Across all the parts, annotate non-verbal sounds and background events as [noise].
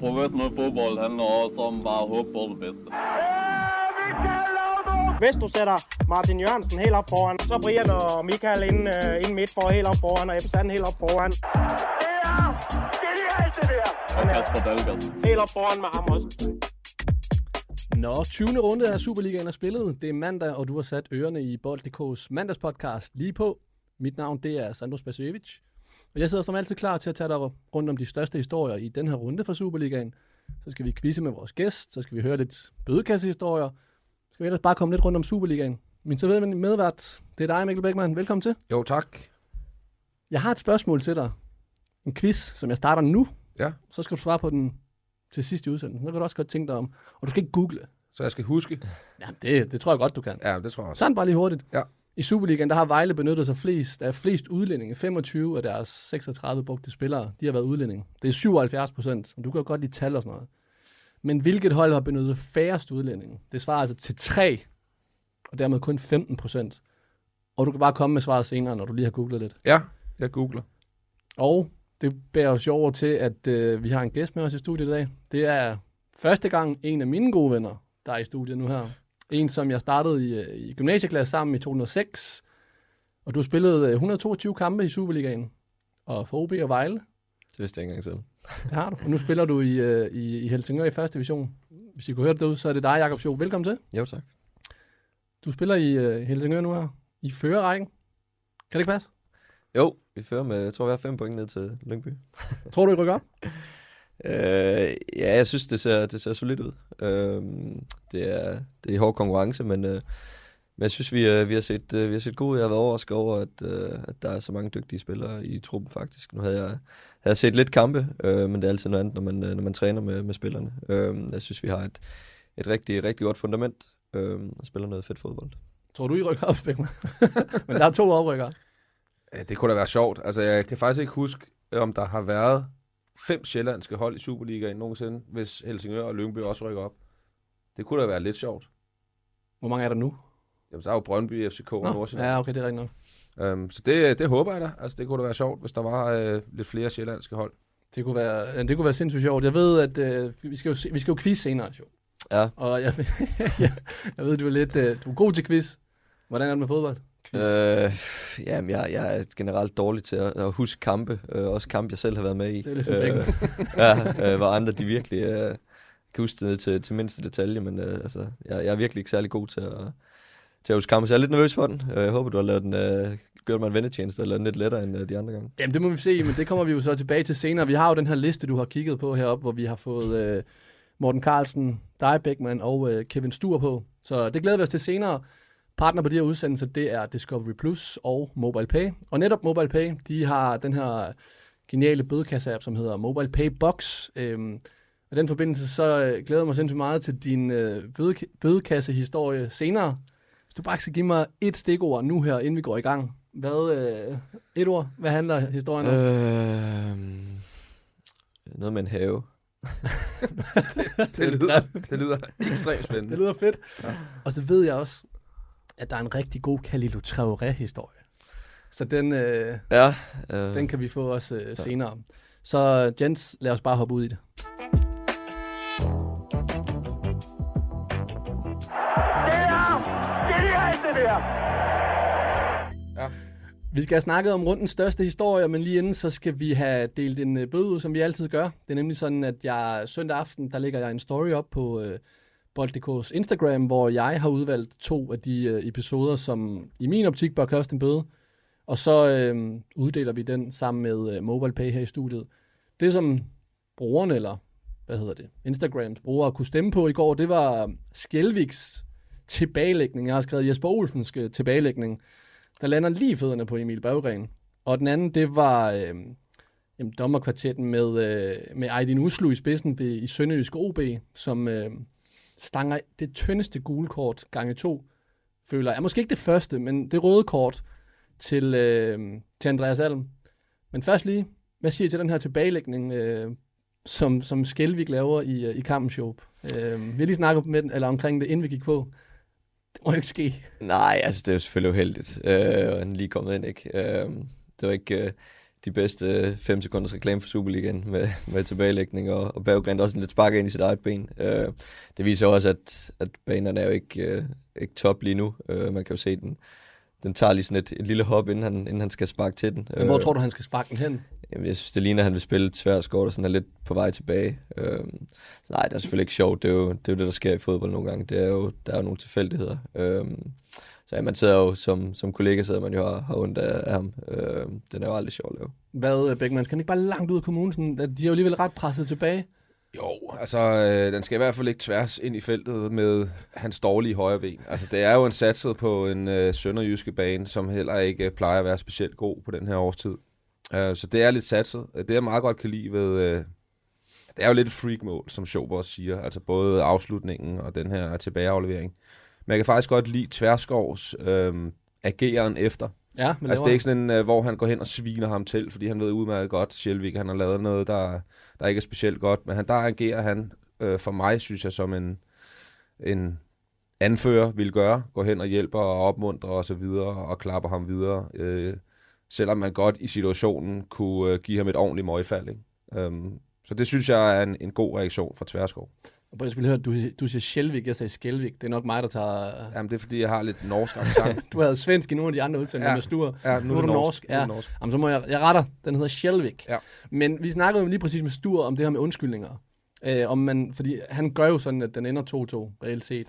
Professionel fodbold handler også om bare at håbe på det bedste. Hvis du sætter Martin Jørgensen helt op foran, så Brian og Michael ind, uh, ind midt for helt op foran, og Ebbe Sand helt op foran. Og Kasper Dahlgaard. Helt op foran med ham også. Nå, 20. runde af Superligaen er spillet. Det er mandag, og du har sat ørerne i Bold.dk's mandagspodcast lige på. Mit navn det er Sandro Spasojevic. Og jeg sidder som altid klar til at tage dig rundt om de største historier i den her runde fra Superligaen. Så skal vi quizze med vores gæst, så skal vi høre lidt bødekassehistorier. Så skal vi ellers bare komme lidt rundt om Superligaen. Min så medvært, det er dig, Mikkel Beckmann. Velkommen til. Jo, tak. Jeg har et spørgsmål til dig. En quiz, som jeg starter nu. Ja. Så skal du svare på den til sidst i udsendelsen. Så kan du også godt tænke dig om. Og du skal ikke google. Så jeg skal huske? Ja, det, det tror jeg godt, du kan. Ja, det tror jeg også. Sådan bare lige hurtigt. Ja. I Superligaen, der har Vejle benyttet sig flest, der er flest udlændinge. 25 af deres 36 brugte spillere, de har været udlændinge. Det er 77 procent, og du kan jo godt lide tal og sådan noget. Men hvilket hold har benyttet færrest udlændinge? Det svarer altså til 3, og dermed kun 15 procent. Og du kan bare komme med svaret senere, når du lige har googlet lidt. Ja, jeg googler. Og det bærer os jo over til, at øh, vi har en gæst med os i studiet i dag. Det er første gang en af mine gode venner, der er i studiet nu her. En, som jeg startede i, øh, i gymnasieklasse sammen i 2006. Og du har spillet 122 kampe i Superligaen. Og for OB og Vejle. Det vidste jeg ikke engang selv. Det har du. Og nu spiller du i, øh, i, i Helsingør i første division. Hvis I kunne høre det derude, så er det dig, Jakob Sjo. Velkommen til. Jo, tak. Du spiller i Helsingør nu her. I førerrækken. Kan det ikke passe? Jo, vi fører med, jeg tror, vi har fem point ned til Lyngby. Tror du, I rykker op? [laughs] Øh, ja, jeg synes, det ser, det ser solidt ud. Øh, det, er, det er hård konkurrence, men, øh, men jeg synes, vi, øh, vi, har set, øh, vi har set gode ud. Jeg har været overrasket over, at, øh, at der er så mange dygtige spillere i truppen faktisk. Nu havde jeg, havde jeg set lidt kampe, øh, men det er altid noget andet, når man, øh, når man træner med, med spillerne. Øh, jeg synes, vi har et, et rigtig, rigtig godt fundament øh, og spiller noget fedt fodbold. Tror du, I rykker op, Bækman? [laughs] men der er to oprykkere. Ja, det kunne da være sjovt. Altså, jeg kan faktisk ikke huske, om der har været fem sjællandske hold i Superligaen nogensinde, hvis Helsingør og Lyngby også rykker op. Det kunne da være lidt sjovt. Hvor mange er der nu? Jamen, der er jo Brøndby, FCK og Nordsjælland. Ja, okay, det er rigtigt nok. Um, så det, det håber jeg da. Altså, det kunne da være sjovt, hvis der var øh, lidt flere sjællandske hold. Det kunne være, det kunne være sindssygt sjovt. Jeg ved, at øh, vi, skal jo, vi skal jo quiz senere, jo. Ja. Og jeg, [laughs] jeg, jeg ved, du er lidt øh, du er god til quiz. Hvordan er det med fodbold? Øh, jamen, jeg, jeg er generelt dårlig til at, at huske kampe. Øh, også kampe, jeg selv har været med i. Det er ligesom øh, [laughs] ja, øh, hvor andre de virkelig øh, kan huske det til, til mindste detalje. Men øh, altså, jeg, jeg er virkelig ikke særlig god til at, til at huske kampe. Så jeg er lidt nervøs for den. Jeg håber, du har lavet den... Øh, gjort mig en vendetjeneste, eller lidt lettere end de andre gange. Jamen, det må vi se, men det kommer vi jo så tilbage til senere. Vi har jo den her liste, du har kigget på heroppe, hvor vi har fået øh, Morten Carlsen, dig, Beckmann og øh, Kevin Stur på. Så det glæder vi os til senere. Partner på de her udsendelser, det er Discovery Plus og MobilePay. Og netop MobilePay, de har den her geniale bødekasse-app, som hedder MobilePay Box. Øhm, og i den forbindelse, så øh, glæder jeg mig sindssygt meget til din øh, bøde, bødekasse-historie senere. Hvis du bare skal give mig et stikord nu her, inden vi går i gang. Hvad, øh, et ord, hvad handler historien om? Øh, noget med en have. det, [laughs] det, lyder, det lyder ekstremt spændende. Det lyder fedt. Ja. Og så ved jeg også, at der er en rigtig god Khalilou Traoré-historie. Så den, øh, ja, øh, den kan vi få også øh, senere. Så Jens, lad os bare hoppe ud i det. Ja. Vi skal have snakket om rundens største historie, men lige inden, så skal vi have delt en bøde ud, som vi altid gør. Det er nemlig sådan, at jeg søndag aften, der lægger jeg en story op på øh, Bold.dk's Instagram, hvor jeg har udvalgt to af de øh, episoder, som i min optik bør koste en bøde. Og så øh, uddeler vi den sammen med øh, MobilePay her i studiet. Det som brugerne, eller hvad hedder det, Instagrams brugere kunne stemme på i går, det var Skjelviks tilbagelægning. Jeg har skrevet Jesper Olsens øh, tilbagelægning, der lander lige fødderne på Emil Berggren. Og den anden, det var øh, jamen, dommerkvartetten med, øh, med Aydin Uslu i spidsen ved, i Sønderjysk OB, som øh, stanger det tyndeste gule kort gange to, føler jeg. Måske ikke det første, men det røde kort til, øh, til Andreas Alm. Men først lige, hvad siger I til den her tilbagelægning, øh, som, som Skelvik laver i, øh, i kampen show? Øh, vi har lige snakket med, eller omkring det, inden vi gik på. Det må ikke ske. Nej, altså det er jo selvfølgelig uheldigt. Øh, han lige kommet ind, ikke? Øh, det var ikke... Øh, de bedste 5 sekunders reklame for Superligaen med, med tilbagelægning, og, og Berggren også en lidt spark ind i sit eget ben. Øh, det viser også, at, at banerne er jo ikke, øh, ikke top lige nu. Øh, man kan jo se den. Den tager lige sådan et, et lille hop, inden han, inden han skal sparke til den. Men hvor tror du, han skal sparke den hen? Jamen, jeg synes, det ligner, at han vil spille tværskort og sådan er lidt på vej tilbage. Øhm, så nej, det er selvfølgelig ikke sjovt. Det er, jo, det er jo det, der sker i fodbold nogle gange. Det er jo, der er jo nogle tilfældigheder. Øhm, så ja, man sidder jo som, som kollega, sidder man jo har, har ondt af, af ham. Øhm, den er jo aldrig sjov at lave. Hvad, Beckmann, skal han ikke bare langt ud af kommunen? Sådan, de er jo alligevel ret presset tilbage. Jo, altså øh, den skal i hvert fald ikke tværs ind i feltet med hans dårlige højre ben. Altså det er jo en satset på en øh, sønderjyske bane, som heller ikke øh, plejer at være specielt god på den her årstid. Uh, så det er lidt satset. Det jeg meget godt kan lide ved... Uh, det er jo lidt et freak-mål, som Schober også siger. Altså både afslutningen og den her tilbageaflevering. Men jeg kan faktisk godt lide Tværskovs øh, ageren efter. Ja, men Altså det er ikke sådan, uh, hvor han går hen og sviner ham til, fordi han ved udmærket godt, Sjælvik, han har lavet noget, der, der ikke er specielt godt. Men han, der agerer han, uh, for mig synes jeg, som en, en anfører vil gøre. Går hen og hjælper og opmuntrer og så videre, og klapper ham videre. Uh, selvom man godt i situationen kunne uh, give ham et ordentligt møgfald. Ikke? Um, så det synes jeg er en, en god reaktion fra Tverskov. Og jeg skulle høre, du, du siger Sjælvik, jeg sagde Skælvik. Det er nok mig, der tager... Jamen det er fordi, jeg har lidt norsk accent. [laughs] du havde svensk i nogle af de andre udsendelser Ja. med Sture. ja, Nu er du norsk. Nu er Ja. det norsk. Jamen, så må jeg, jeg retter. Den hedder Sjælvik. Ja. Men vi snakkede jo lige præcis med Sture om det her med undskyldninger. Øh, om man, fordi han gør jo sådan, at den ender 2-2, reelt set.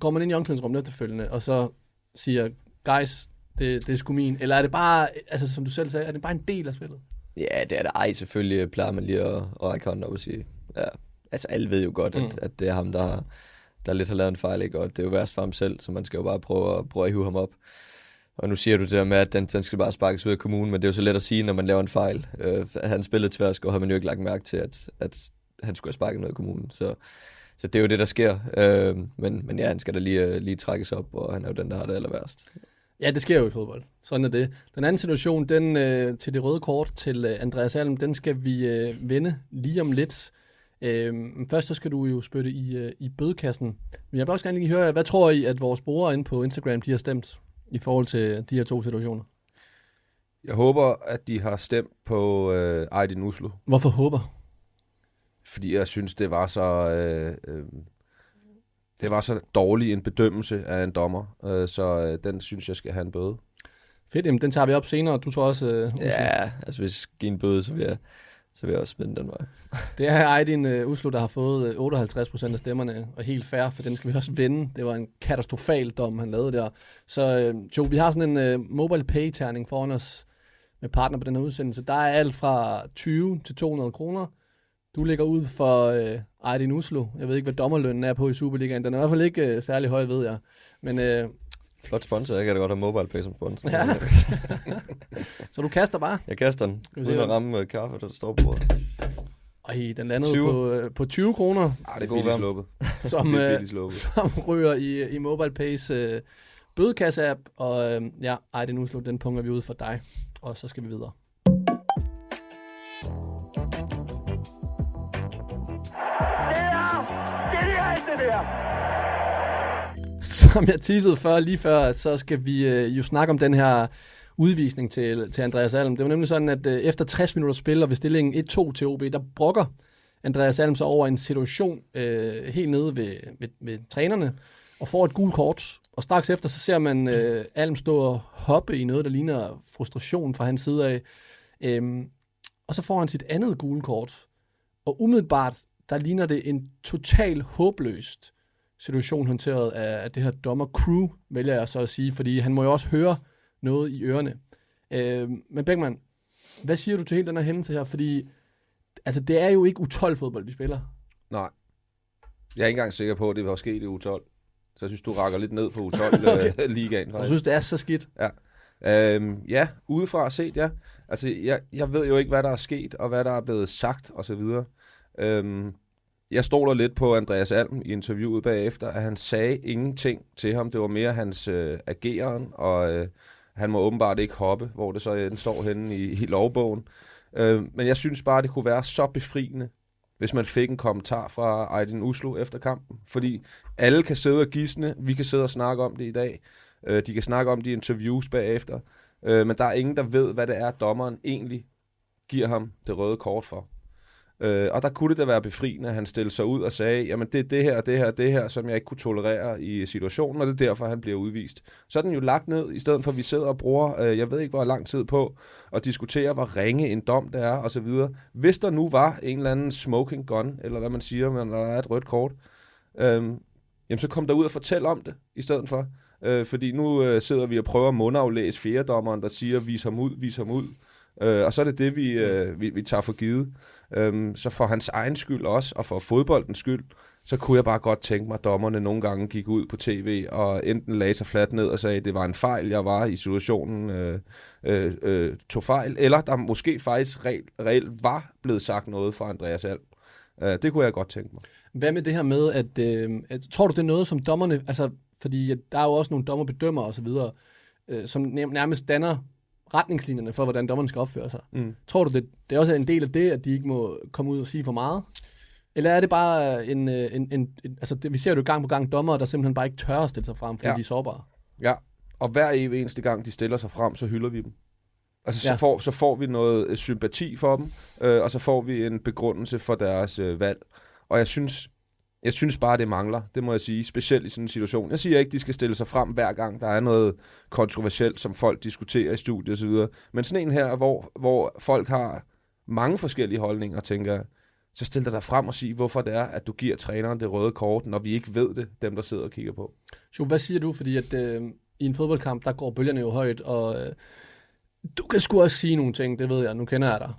Går man ind i omklædningsrummet efterfølgende, og så siger, guys, det, det er sgu min. Eller er det bare, altså som du selv sagde, er det bare en del af spillet? Ja, det er det. Ej, selvfølgelig plejer man lige at, at række hånden op og sige, ja, altså alle ved jo godt, Mm. at, at det er ham, der, der lidt har lavet en fejl, ikke? og det er jo værst for ham selv, så man skal jo bare prøve at, prøve at hive ham op. Og nu siger du det der med, at den, den skal bare sparkes ud af kommunen, men det er jo så let at sige, når man laver en fejl. Øh, han spillede tværskår, har man jo ikke lagt mærke til, at, at han skulle have sparket noget i kommunen. Så, så det er jo det, der sker. Øh, men, men ja, han skal da lige, øh, lige trækkes op, og han er jo den, der har det aller værst. Ja, det sker jo i fodbold. Sådan er det. Den anden situation, den øh, til det røde kort til øh, Andreas Alm, den skal vi øh, vende lige om lidt. Øh, men først så skal du jo spytte i, øh, i bødekassen. Men jeg vil også gerne lige høre, hvad tror I, at vores brugere inde på Instagram, de har stemt i forhold til de her to situationer? Jeg håber, at de har stemt på øh, Aydin Uslu, Hvorfor håber? fordi jeg synes, det var så... Øh, øh, det var så dårlig en bedømmelse af en dommer, øh, så øh, den synes jeg skal have en bøde. Fedt, jamen, den tager vi op senere. Du tror også, øh. Ja, altså hvis jeg skal give en bøde, så vil jeg, så vil jeg også smide den den vej. [laughs] Det er Aydin øh, uh, Uslo, der har fået øh, 58 procent af stemmerne, og helt fair, for den skal vi også [laughs] vinde. Det var en katastrofal dom, han lavede der. Så uh, Jo, vi har sådan en uh, mobile pay-terning foran os med partner på den her udsendelse. Der er alt fra 20 til 200 kroner. Du ligger ud for uh, Aydin Uslo. Jeg ved ikke, hvad dommerlønnen er på i Superligaen. Den er i hvert fald ikke uh, særlig høj, ved jeg. Men uh, Flot sponsor, jeg kan da godt have mobile pay som sponsor. Ja. [laughs] så du kaster bare. Jeg kaster den, uden at ramme øh, kaffe, der står på bordet. Ej, den landede 20. på, uh, på 20 kroner, Ah, det er billigt varm. sluppet. [laughs] som, Det er billigt sluppet. som ryger i, i MobilePays øh, bødekasse-app, og øh, ja, ej, den uslo, den punkter vi ud for dig, og så skal vi videre. Som jeg teasede før, lige før, så skal vi øh, jo snakke om den her udvisning til, til Andreas Alm. Det var nemlig sådan, at øh, efter 60 minutter spil, og ved stillingen 1-2 til OB, der brokker Andreas Alm så over en situation øh, helt nede ved, ved, ved trænerne, og får et gult kort. Og straks efter, så ser man øh, Alm stå og hoppe i noget, der ligner frustration fra hans side af. Øhm, og så får han sit andet gule kort. Og umiddelbart, der ligner det en total håbløst situation håndteret af, af det her dommer crew, vælger jeg så at sige, fordi han må jo også høre noget i ørerne. Øh, men Beckmann, hvad siger du til hele den her hændelse her? Fordi altså, det er jo ikke U12-fodbold, vi spiller. Nej. Jeg er ikke engang sikker på, at det var sket i U12. Så jeg synes, du rakker lidt ned på U12-ligaen. [laughs] Så jeg synes, det er så skidt. Øhm, ja, udefra set, ja. Altså, jeg, jeg ved jo ikke, hvad der er sket, og hvad der er blevet sagt, og så videre. Øhm, jeg stoler lidt på Andreas Alm i interviewet bagefter, at han sagde ingenting til ham. Det var mere hans øh, ageren, og øh, han må åbenbart ikke hoppe, hvor det så øh, end står henne i, i lovbogen. Øh, men jeg synes bare, det kunne være så befriende, hvis man fik en kommentar fra Aydin Uslu efter kampen. Fordi alle kan sidde og gisne, vi kan sidde og snakke om det i dag. Øh, de kan snakke om de interviews bagefter. Øh, men der er ingen, der ved, hvad det er, dommeren egentlig giver ham det røde kort for. Øh, og der kunne det da være befriende, at han stillede sig ud og sagde, jamen det er det her, det her, det her, som jeg ikke kunne tolerere i situationen, og det er derfor, han bliver udvist. Så er den jo lagt ned, i stedet for at vi sidder og bruger, øh, jeg ved ikke hvor lang tid på, at diskutere, hvor ringe en dom det er, og så videre. Hvis der nu var en eller anden smoking gun, eller hvad man siger, når der er et rødt kort, øh, jamen så kom der ud og fortæl om det, i stedet for. Øh, fordi nu øh, sidder vi og prøver at mundaflæse fjerdommeren, der siger, vis ham ud, vis ham ud. Øh, og så er det det, vi, øh, vi, vi tager for givet. Øhm, så for hans egen skyld også, og for fodboldens skyld, så kunne jeg bare godt tænke mig, at dommerne nogle gange gik ud på tv og enten lagde sig fladt ned og sagde, at det var en fejl, jeg var i situationen, øh, øh, øh, tog fejl, eller der måske faktisk reelt, reelt var blevet sagt noget fra Andreas Alm. Øh, det kunne jeg godt tænke mig. Hvad med det her med, at, øh, at tror du, det er noget, som dommerne, altså, fordi der er jo også nogle dommerbedømmer og så videre, øh, som nærmest danner retningslinjerne for, hvordan dommerne skal opføre sig. Mm. Tror du, det, det er også en del af det, at de ikke må komme ud og sige for meget? Eller er det bare en... en, en, en altså, det, vi ser jo gang på gang dommer, der simpelthen bare ikke tør at stille sig frem, fordi ja. de er sårbare. Ja, og hver eneste gang, de stiller sig frem, så hylder vi dem. Altså, ja. så, får, så får vi noget øh, sympati for dem, øh, og så får vi en begrundelse for deres øh, valg. Og jeg synes, jeg synes bare, det mangler, det må jeg sige, specielt i sådan en situation. Jeg siger ikke, de skal stille sig frem hver gang, der er noget kontroversielt, som folk diskuterer i studiet osv. Men sådan en her, hvor, hvor folk har mange forskellige holdninger, tænker jeg, så stil dig frem og sig, hvorfor det er, at du giver træneren det røde kort, når vi ikke ved det, dem der sidder og kigger på. Jo, hvad siger du? Fordi at, øh, i en fodboldkamp, der går bølgerne jo højt, og øh, du kan sgu også sige nogle ting, det ved jeg, nu kender jeg dig.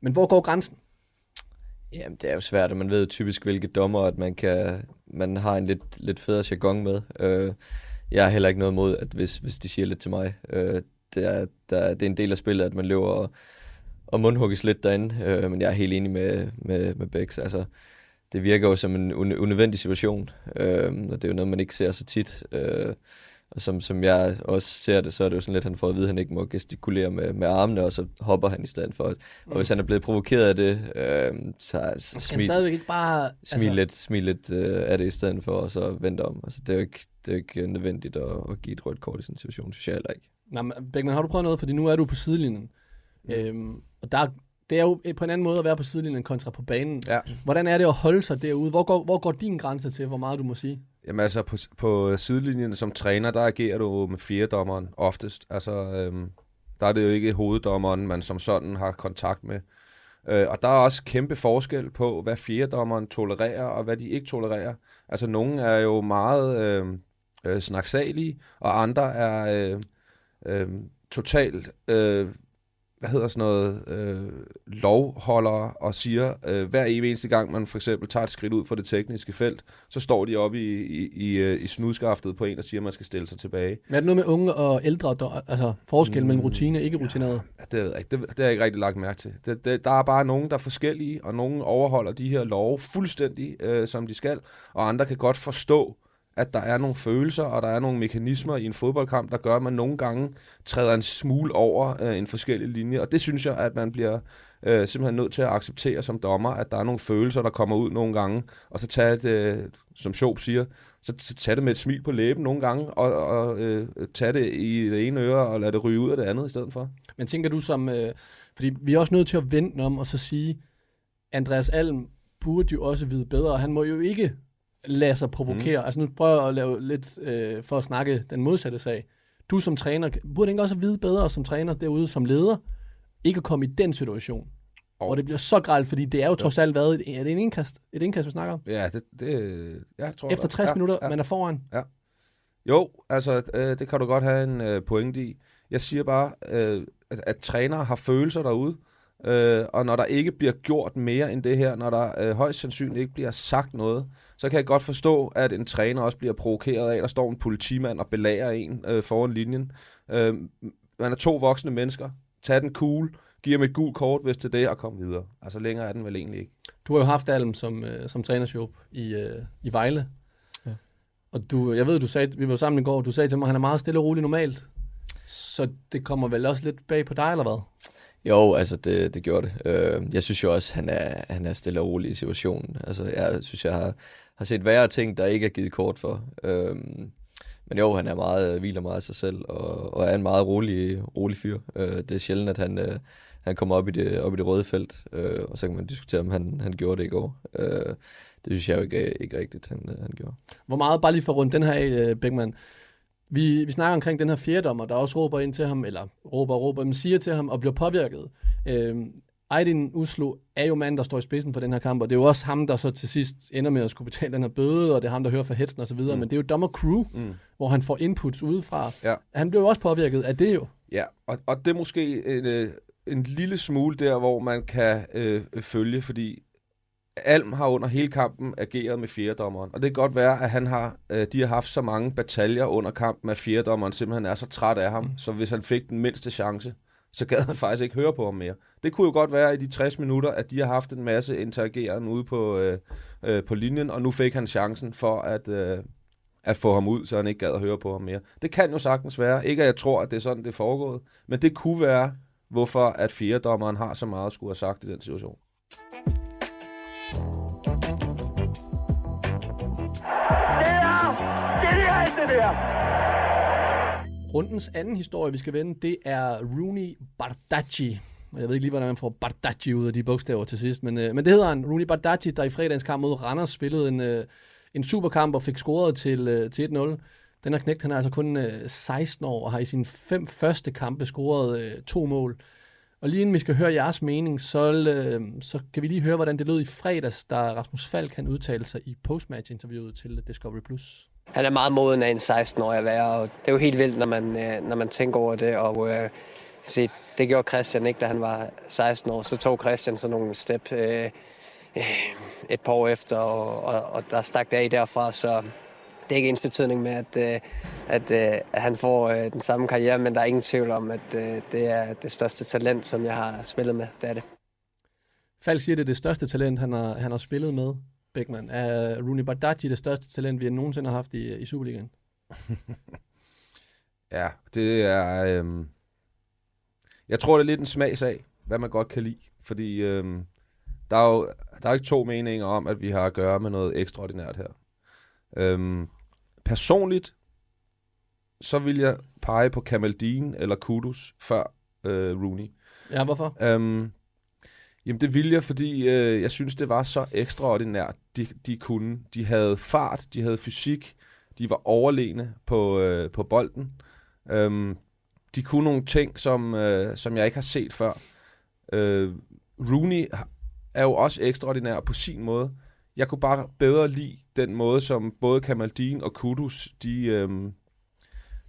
Men hvor går grænsen? Jamen, det er jo svært, og man ved typisk, hvilke dommer, at man, kan, man har en lidt, lidt federe jargon med. Øh, jeg har heller ikke noget mod, at hvis, hvis de siger lidt til mig. Øh, det, er, der, det er en del af spillet, at man løber og, og mundhugges lidt derinde, øh, men jeg er helt enig med, med, med Bex. Altså, det virker jo som en unødvendig situation, øh, og det er jo noget, man ikke ser så tit. Øh, og som, som jeg også ser det, så er det jo sådan lidt, at han får at vide, at han ikke må gestikulere med, med armene, og så hopper han i stedet for. Mm. Og hvis han er blevet provokeret af det, øh, så, smil, stadigvæk ikke bare... Smil altså... lidt, smil lidt øh, af det i stedet for, og så vente om. Altså, det er jo ikke, det er ikke nødvendigt at, at give et rødt kort i sådan en situation, synes jeg heller ikke. Nej, men Beckman, har du prøvet noget? Fordi nu er du på sidelinjen. Mm. Øhm, og der, det er jo på en anden måde at være på sidelinjen kontra på banen. Ja. Hvordan er det at holde sig derude? Hvor går, hvor går din grænse til, hvor meget du må sige? Jamen altså, på, på sidelinjen som træner, der agerer du med fire dommeren oftest. Altså, øhm, der er det jo ikke hoveddommeren, man som sådan har kontakt med. Øh, og der er også kæmpe forskel på, hvad fjerdommeren tolererer, og hvad de ikke tolererer. Altså, nogle er jo meget øh, øh, snaksalige, og andre er øh, øh, totalt øh, hvad hedder sådan noget, øh, lovholdere og siger, øh, hver eneste gang, man for eksempel tager et skridt ud fra det tekniske felt, så står de oppe i, i, i, øh, i snudskaftet på en og siger, at man skal stille sig tilbage. Men er det noget med unge og ældre, der, altså forskel mm, mellem rutine og ikke rutineret? Ja, det, det, det, det har jeg ikke rigtig lagt mærke til. Det, det, der er bare nogen, der er forskellige, og nogen overholder de her love fuldstændig, øh, som de skal, og andre kan godt forstå, at der er nogle følelser, og der er nogle mekanismer i en fodboldkamp, der gør, at man nogle gange træder en smule over øh, en forskellig linje. Og det synes jeg, at man bliver øh, simpelthen nødt til at acceptere som dommer, at der er nogle følelser, der kommer ud nogle gange, og så tage det, øh, som Sjov siger, så, så tage det med et smil på læben nogle gange, og, og øh, tage det i det ene øre, og lade det ryge ud af det andet i stedet for. Men tænker du som, øh, fordi vi er også nødt til at vente om, og så sige, Andreas Alm burde jo også vide bedre, han må jo ikke lade sig provokere. Mm. Altså nu prøver jeg at lave lidt øh, for at snakke den modsatte sag. Du som træner, burde ikke også vide bedre som træner derude som leder, ikke at komme i den situation. Og det bliver så gralt, fordi det er jo trods alt været et, er det en indkast, et indkast, vi snakker om? Ja, det, det jeg tror Efter 60 ja, minutter, ja. man er foran. Ja. Jo, altså øh, det kan du godt have en øh, pointe i. Jeg siger bare, øh, at, at trænere har følelser derude, øh, og når der ikke bliver gjort mere end det her, når der øh, højst sandsynligt ikke bliver sagt noget, så kan jeg godt forstå, at en træner også bliver provokeret af, at der står en politimand og belærer en øh, foran linjen. Øh, man er to voksne mennesker. Tag den cool, giv ham et gult kort, hvis det er det, og kom videre. Altså længere er den vel egentlig ikke. Du har jo haft Alm som, øh, som trænershop i, øh, i Vejle. Ja. Og du, jeg ved, du sagde, vi var sammen i går, du sagde til mig, at han er meget stille og rolig normalt. Så det kommer vel også lidt bag på dig, eller hvad? Jo, altså det, det gjorde det. Øh, jeg synes jo også, han er, han er stille og rolig i situationen. Altså jeg synes, jeg har, har set værre ting, der ikke er givet kort for. Øh, men jo, han er meget, hviler meget af sig selv, og, og er en meget rolig, rolig fyr. Øh, det er sjældent, at han, øh, han kommer op i, det, op i det røde felt, øh, og så kan man diskutere, om han, han gjorde det i går. Øh, det synes jeg jo ikke, ikke rigtigt, han, øh, han gjorde. Hvor meget, bare lige for rundt den her af, øh, Beckmann. Vi, vi snakker omkring den her fjerdommer, der også råber ind til ham, eller råber og råber, men siger til ham og bliver påvirket. Øh, Aydin Uslo er jo manden, der står i spidsen for den her kamp, og det er jo også ham, der så til sidst ender med at skulle betale den her bøde, og det er ham, der hører fra hetsen og så videre, mm. men det er jo dommer crew, mm. hvor han får inputs udefra. Ja. Han bliver jo også påvirket af det jo. Ja, og, og det er måske en, øh, en lille smule der, hvor man kan øh, følge, fordi Alm har under hele kampen ageret med fjerdommeren, og det kan godt være, at han har, øh, de har haft så mange bataljer under kampen, at fjerdommeren simpelthen er så træt af ham, mm. så hvis han fik den mindste chance, så gad han [laughs] faktisk ikke høre på ham mere. Det kunne jo godt være i de 60 minutter, at de har haft en masse interageren ude på, øh, øh, på linjen, og nu fik han chancen for at, øh, at få ham ud, så han ikke gad at høre på ham mere. Det kan jo sagtens være. Ikke at jeg tror, at det er sådan, det er foregået, men det kunne være, hvorfor at fjerdommeren har så meget at skulle have sagt i den situation. Der. Rundens anden historie, vi skal vende, det er Rooney Bardacci. Jeg ved ikke lige, hvordan man får Bardacci ud af de bogstaver til sidst, men, øh, men det hedder han. Rooney Bardacci, der i fredagens kamp mod Randers spillede en, øh, en superkamp og fik scoret til, øh, til 1-0. Den her knægt, han er altså kun øh, 16 år og har i sine fem første kampe scoret øh, to mål. Og lige inden vi skal høre jeres mening, så, øh, så kan vi lige høre, hvordan det lød i fredags, da Rasmus Falk kan udtale sig i postmatch-interviewet til Discovery+. Plus. Han er meget moden af en 16-årig at være, og det er jo helt vildt, når man, øh, når man tænker over det. Og øh, se, det gjorde Christian ikke, da han var 16 år. Så tog Christian sådan nogle step øh, øh, et par år efter, og, og, og der stak det af derfra. Så det er ikke ens betydning med, at, øh, at, øh, at han får øh, den samme karriere, men der er ingen tvivl om, at øh, det er det største talent, som jeg har spillet med. Det er det. Falk siger, det er det største talent, han har, han har spillet med. Beckmann. Er Rooney Bardacci det største talent, vi nogensinde har haft i, i Superligaen? [laughs] ja, det er... Øhm, jeg tror, det er lidt en smagsag, hvad man godt kan lide. Fordi øhm, der er jo der er ikke to meninger om, at vi har at gøre med noget ekstraordinært her. Øhm, personligt, så vil jeg pege på Kamaldin eller Kudus før øh, Rooney. Ja, hvorfor? Øhm, Jamen det ville jeg, fordi øh, jeg synes, det var så ekstraordinært, de, de kunne. De havde fart, de havde fysik, de var overlegne på, øh, på bolden. Øhm, de kunne nogle ting, som, øh, som jeg ikke har set før. Øh, Rooney er jo også ekstraordinær på sin måde. Jeg kunne bare bedre lide den måde, som både Kamaldin og Kudus, de, øh,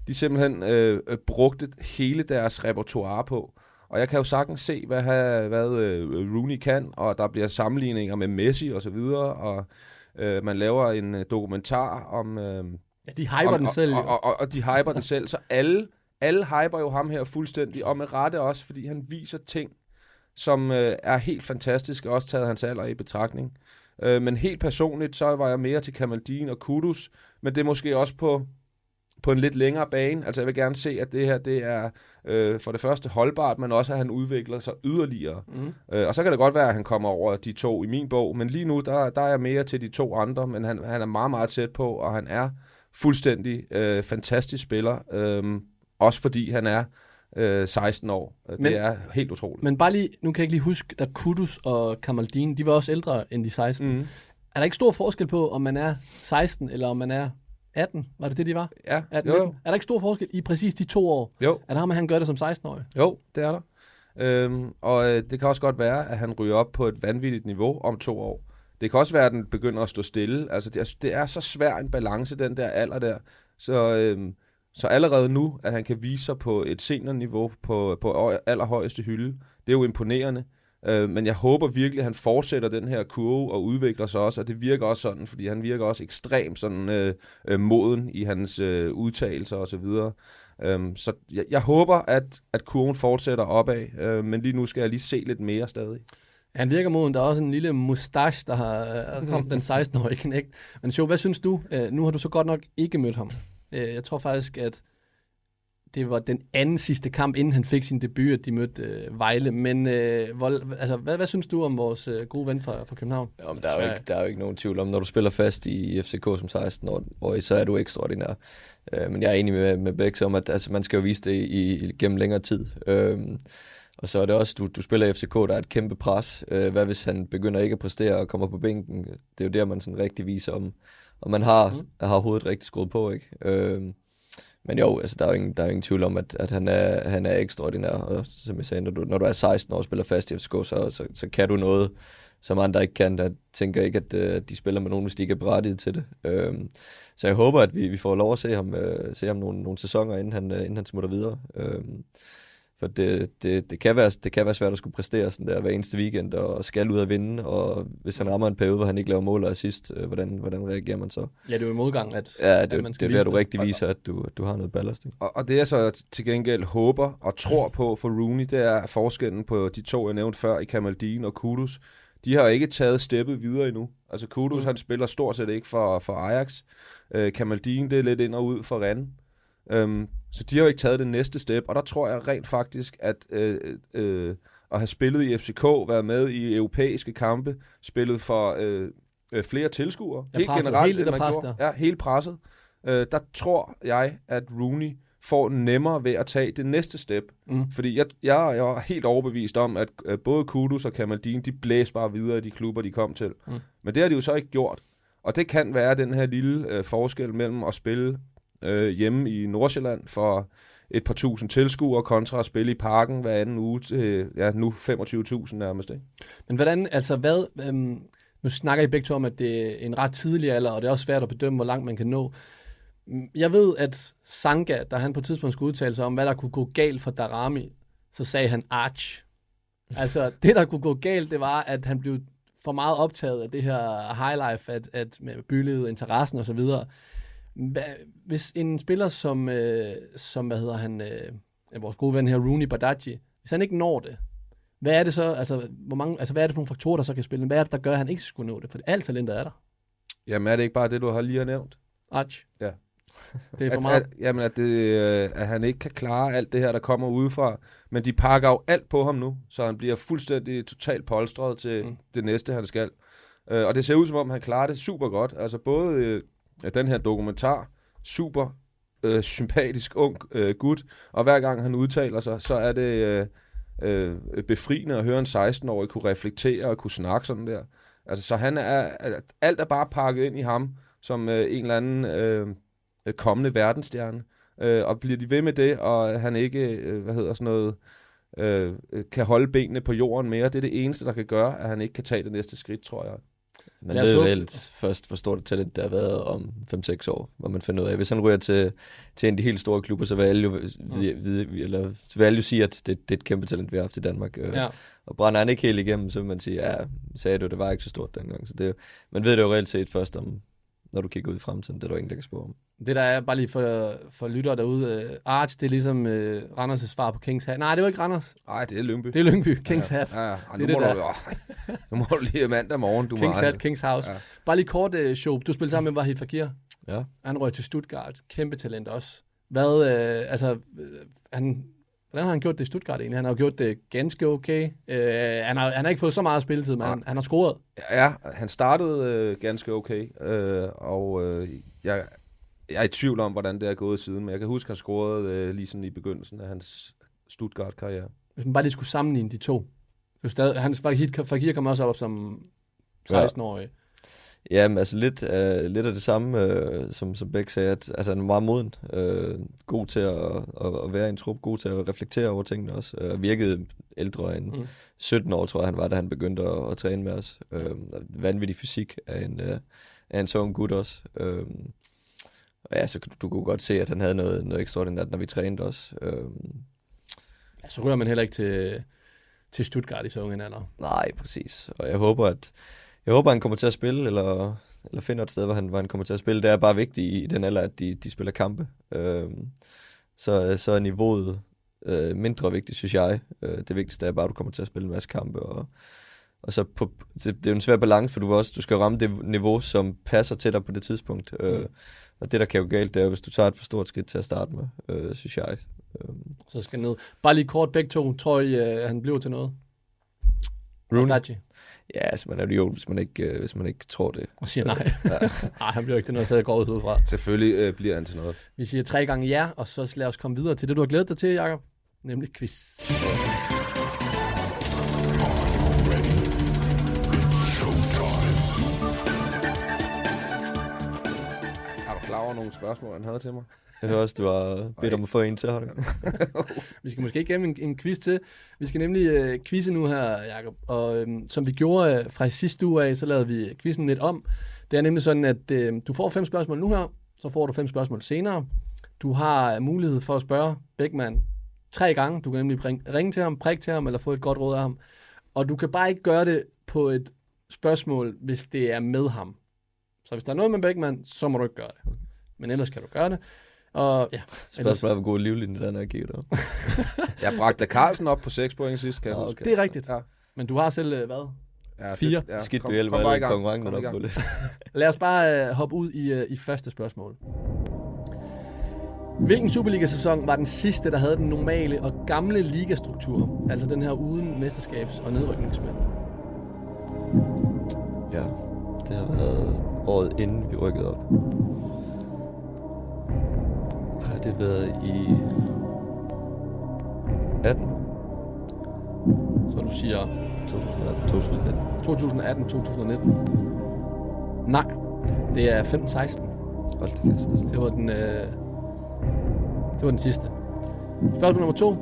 de simpelthen øh, øh, brugte hele deres repertoire på. Og jeg kan jo sagtens se, hvad, hvad uh, Rooney kan, og der bliver sammenligninger med Messi og så videre, og uh, man laver en uh, dokumentar om... Uh, ja, de hyper om, den selv. Og, og, og, og de hyper den selv, så alle, alle hyper jo ham her fuldstændig, og med rette også, fordi han viser ting, som uh, er helt fantastiske, også taget hans alder i betragtning. Uh, men helt personligt, så var jeg mere til Kamaldin og Kudus, men det er måske også på på en lidt længere bane. Altså jeg vil gerne se, at det her det er øh, for det første holdbart, men også at han udvikler sig yderligere. Mm. Øh, og så kan det godt være, at han kommer over de to i min bog, men lige nu, der, der er jeg mere til de to andre, men han, han er meget, meget tæt på, og han er fuldstændig øh, fantastisk spiller, øh, også fordi han er øh, 16 år. Det men, er helt utroligt. Men bare lige, nu kan jeg ikke lige huske, da Kudus og Kamaldin, de var også ældre end de 16. Mm. Er der ikke stor forskel på, om man er 16 eller om man er 18, var det det, de var? Ja, 18, jo, jo. Er der ikke stor forskel i præcis de to år? Jo. Er der ham, at han gør det som 16-årig? Jo, det er der. Øhm, og øh, det kan også godt være, at han ryger op på et vanvittigt niveau om to år. Det kan også være, at den begynder at stå stille. Altså, det er, det er så svær en balance, den der alder der. Så, øhm, så allerede nu, at han kan vise sig på et seniorniveau på, på allerhøjeste hylde, det er jo imponerende. Øh, men jeg håber virkelig, at han fortsætter den her kurve og udvikler sig også, og det virker også sådan, fordi han virker også ekstremt sådan øh, øh, moden i hans øh, udtalelser og så videre. Øhm, så jeg, jeg håber, at, at kurven fortsætter opad, øh, men lige nu skal jeg lige se lidt mere stadig. Han virker moden. Der er også en lille mustache, der har øh, ramt den 16-årige knægt. Men sjov, hvad synes du? Øh, nu har du så godt nok ikke mødt ham. Øh, jeg tror faktisk, at det var den anden sidste kamp, inden han fik sin debut, at de mødte øh, Vejle. Men øh, hvor, altså, hvad, hvad synes du om vores øh, gode ven fra, fra København? Jamen, der, er jo ikke, der er jo ikke nogen tvivl om, når du spiller fast i FCK som 16 år, hvor så er du ekstraordinær. Øh, men jeg er enig med, med Bæks om, at altså, man skal jo vise det i, i, gennem længere tid. Øh, og så er det også, du, du spiller i FCK, der er et kæmpe pres. Øh, hvad hvis han begynder ikke at præstere og kommer på bænken? Det er jo der, man sådan rigtig viser, om, om man har, mm. har hovedet rigtig skruet på. Ikke? Øh, men jo, altså, der er jo ingen, der er ingen tvivl om, at, at han, er, han er ekstraordinær. Og som jeg sagde, når du, når du er 16 år og spiller fast i FCK, så, så, så kan du noget, som andre ikke kan. Der tænker ikke, at uh, de spiller med nogen, hvis de ikke er berettiget til det. Uh, så jeg håber, at vi, vi får lov at se ham, uh, se ham nogle, nogle sæsoner, inden han, uh, inden han smutter videre. Uh, for det, det, det, kan være, det kan være svært at skulle præstere sådan der hver eneste weekend, og skal ud og vinde, og hvis han rammer en periode, hvor han ikke laver mål og assist, øh, hvordan, hvordan reagerer man så? Ja, det er jo modgang, at, ja, det, at man skal det er der, du rigtig viser, at du, at du har noget ballast. Ikke? Og, og det jeg så til gengæld håber og tror på for Rooney, det er forskellen på de to, jeg nævnte før, i Kamaldin og Kudus. De har ikke taget steppet videre endnu. Altså Kudus, mm. han spiller stort set ikke for, for Ajax. Øh, Kamaldin, det er lidt ind og ud for Rennes. Øhm, så de har jo ikke taget det næste step, og der tror jeg rent faktisk, at øh, øh, at have spillet i FCK, været med i europæiske kampe, spillet for øh, øh, flere tilskuere, helt generelt, helt det, man gjorde, ja, helt presset, øh, der tror jeg, at Rooney får nemmere ved at tage det næste step. Mm. Fordi jeg, jeg, jeg er helt overbevist om, at både Kudus og Kamaldin, de blæser bare videre i de klubber, de kom til. Mm. Men det har de jo så ikke gjort. Og det kan være den her lille øh, forskel mellem at spille øh, hjemme i Nordsjælland for et par tusind tilskuere kontra at spille i parken hver anden uge til ja, nu 25.000 nærmest. Ikke? Men hvordan, altså hvad, øhm, nu snakker I begge to om, at det er en ret tidlig alder, og det er også svært at bedømme, hvor langt man kan nå. Jeg ved, at Sanga, da han på et tidspunkt skulle udtale sig om, hvad der kunne gå galt for Darami, så sagde han Arch. Altså, [laughs] det der kunne gå galt, det var, at han blev for meget optaget af det her highlife, at, at med bylivet, interessen og så videre. Hvis en spiller som, øh, som hvad hedder han, øh, vores gode ven her, Rooney Badaji, hvis han ikke når det, hvad er det så, altså, hvor mange, altså, hvad er det for nogle faktorer, der så kan spille? Hvad er det, der gør, at han ikke skulle nå det? For alt talentet er der. Jamen er det ikke bare det, du har lige har nævnt? Arch. Ja. Det er for meget. At, at, jamen, at, det, øh, at han ikke kan klare alt det her, der kommer udefra. Men de pakker jo alt på ham nu, så han bliver fuldstændig totalt polstret til mm. det næste, han skal. Uh, og det ser ud som om, han klarer det super godt. Altså både af den her dokumentar. Super øh, sympatisk ung øh, gut, og hver gang han udtaler sig, så er det øh, øh, befriende at høre en 16-årig kunne reflektere og kunne snakke sådan der. Altså, så han er, alt er bare pakket ind i ham, som øh, en eller anden øh, kommende verdensstjerne. Øh, og bliver de ved med det, og han ikke, øh, hvad hedder sådan noget, øh, kan holde benene på jorden mere, det er det eneste, der kan gøre, at han ikke kan tage det næste skridt, tror jeg. Man ved jo reelt først, hvor stort et talent der har været om 5-6 år, hvor man finder ud af. Hvis han ryger til, til en af de helt store klubber, så vil alle jo, vide, vide, eller, så vil alle jo sige, at det, det er et kæmpe talent, vi har haft i Danmark. Øh, ja. Og brænder han ikke helt igennem, så vil man sige, ja, sagde du, det var ikke så stort dengang. Så det, man ved det jo reelt set først om, når du kigger ud i fremtiden. Det er der ingen, der kan spore om. Det der er, bare lige for, for lyttere derude, uh, Arch, det er ligesom uh, Randers' svar på Kings Hat. Nej, det var ikke Randers. Nej, det er Lyngby. Det er Lyngby, Kings Hat. Ja, ja. det er det, der. Du, nu må du lige mandag morgen. Du [laughs] Kings må, Hat, Kings House. Ja. Bare lige kort, uh, show. Du spillede sammen med Wahid Fakir. Ja. Han røg til Stuttgart. Kæmpe talent også. Hvad, uh, altså, uh, han, hvordan har han gjort det i Stuttgart egentlig? Han har gjort det ganske okay. Uh, han, har, han har ikke fået så meget spilletid, men ja. han, han har scoret. Ja, han startede uh, ganske okay. Uh, og uh, jeg jeg er i tvivl om, hvordan det er gået siden, men jeg kan huske, at han scorede øh, lige sådan i begyndelsen af hans Stuttgart-karriere. Hvis man bare lige skulle sammenligne de to. Så stadig, han Fakir kom også op som 16-årig. Ja, men altså lidt, uh, lidt af det samme, uh, som, som Bæk sagde, at, at han er meget moden. Uh, god til at, at, at være i en trup, god til at reflektere over tingene også. Uh, virkede ældre end mm. 17 år, tror jeg han var, da han begyndte at, at træne med os. Uh, vanvittig fysik af en, uh, af en sådan gut også. Uh, ja, så du, du kunne godt se, at han havde noget, noget ekstraordinært, når vi trænede også. Øhm. Ja, så rører man heller ikke til, til Stuttgart i så unge alder. Nej, præcis. Og jeg håber, at jeg håber, han kommer til at spille, eller, eller finder et sted, hvor han, hvor han kommer til at spille. Det er bare vigtigt i, den alder, at de, de spiller kampe. Øhm. Så, så er niveauet øh, mindre vigtigt, synes jeg. Øh, det vigtigste er bare, at du kommer til at spille en masse kampe, og, og så på, det, det er jo en svær balance, for du, også, du skal ramme det niveau, som passer til dig på det tidspunkt. Øh, mm. Og det, der kan jo galt, det er, hvis du tager et for stort skridt til at starte med, øh, synes jeg. Øhm, Så skal ned. Bare lige kort begge to. Tror I, uh, han bliver til noget? Rooney? Ja, altså man er jo hvis man ikke, øh, hvis man ikke tror det. Og siger nej. [laughs] [laughs] nej, han bliver ikke til noget, så jeg går ud fra. Selvfølgelig øh, bliver han til noget. Vi siger tre gange ja, og så lad os komme videre til det, du har glædet dig til, Jacob. Nemlig quiz. Er du klar over nogle spørgsmål, han havde til mig? Jeg hører også, du har bedt om at få en til, Holger. [laughs] Vi skal måske igennem en, en quiz til. Vi skal nemlig øh, quizze nu her, Jacob. Og øhm, som vi gjorde øh, fra sidste uge af, så lavede vi quizzen lidt om. Det er nemlig sådan, at øh, du får fem spørgsmål nu her, så får du fem spørgsmål senere. Du har øh, mulighed for at spørge Beckmann tre gange. Du kan nemlig ringe, ringe til ham, prikke til ham, eller få et godt råd af ham. Og du kan bare ikke gøre det på et spørgsmål, hvis det er med ham. Så hvis der er noget med Beckmann, så må du ikke gøre det. Men ellers kan du gøre det. Og ja, Spørgsmålet er, hvor god livlinje den er kigget [laughs] op. Jeg bragte Carlsen op på 6 point sidst, kan jeg Ah, huske. det er rigtigt. Ja. Men du har selv øh, hvad? Ja, Fire. ja, Skidt, kom- du hjælper kom konkurrenterne Kom i op på lidt. Lad os bare øh, hoppe ud i, øh, i første spørgsmål. Hvilken Superliga-sæson var den sidste, der havde den normale og gamle ligastruktur? Altså den her uden mesterskabs- og nedrykningsspil. Ja, det har været året inden vi rykkede op. Det været i 18? Så du siger 2018, 2019? 2018, 2019. Nej, det er 15-16. Hold det kæft. Det var den, øh, det var den sidste. Spørgsmål nummer to.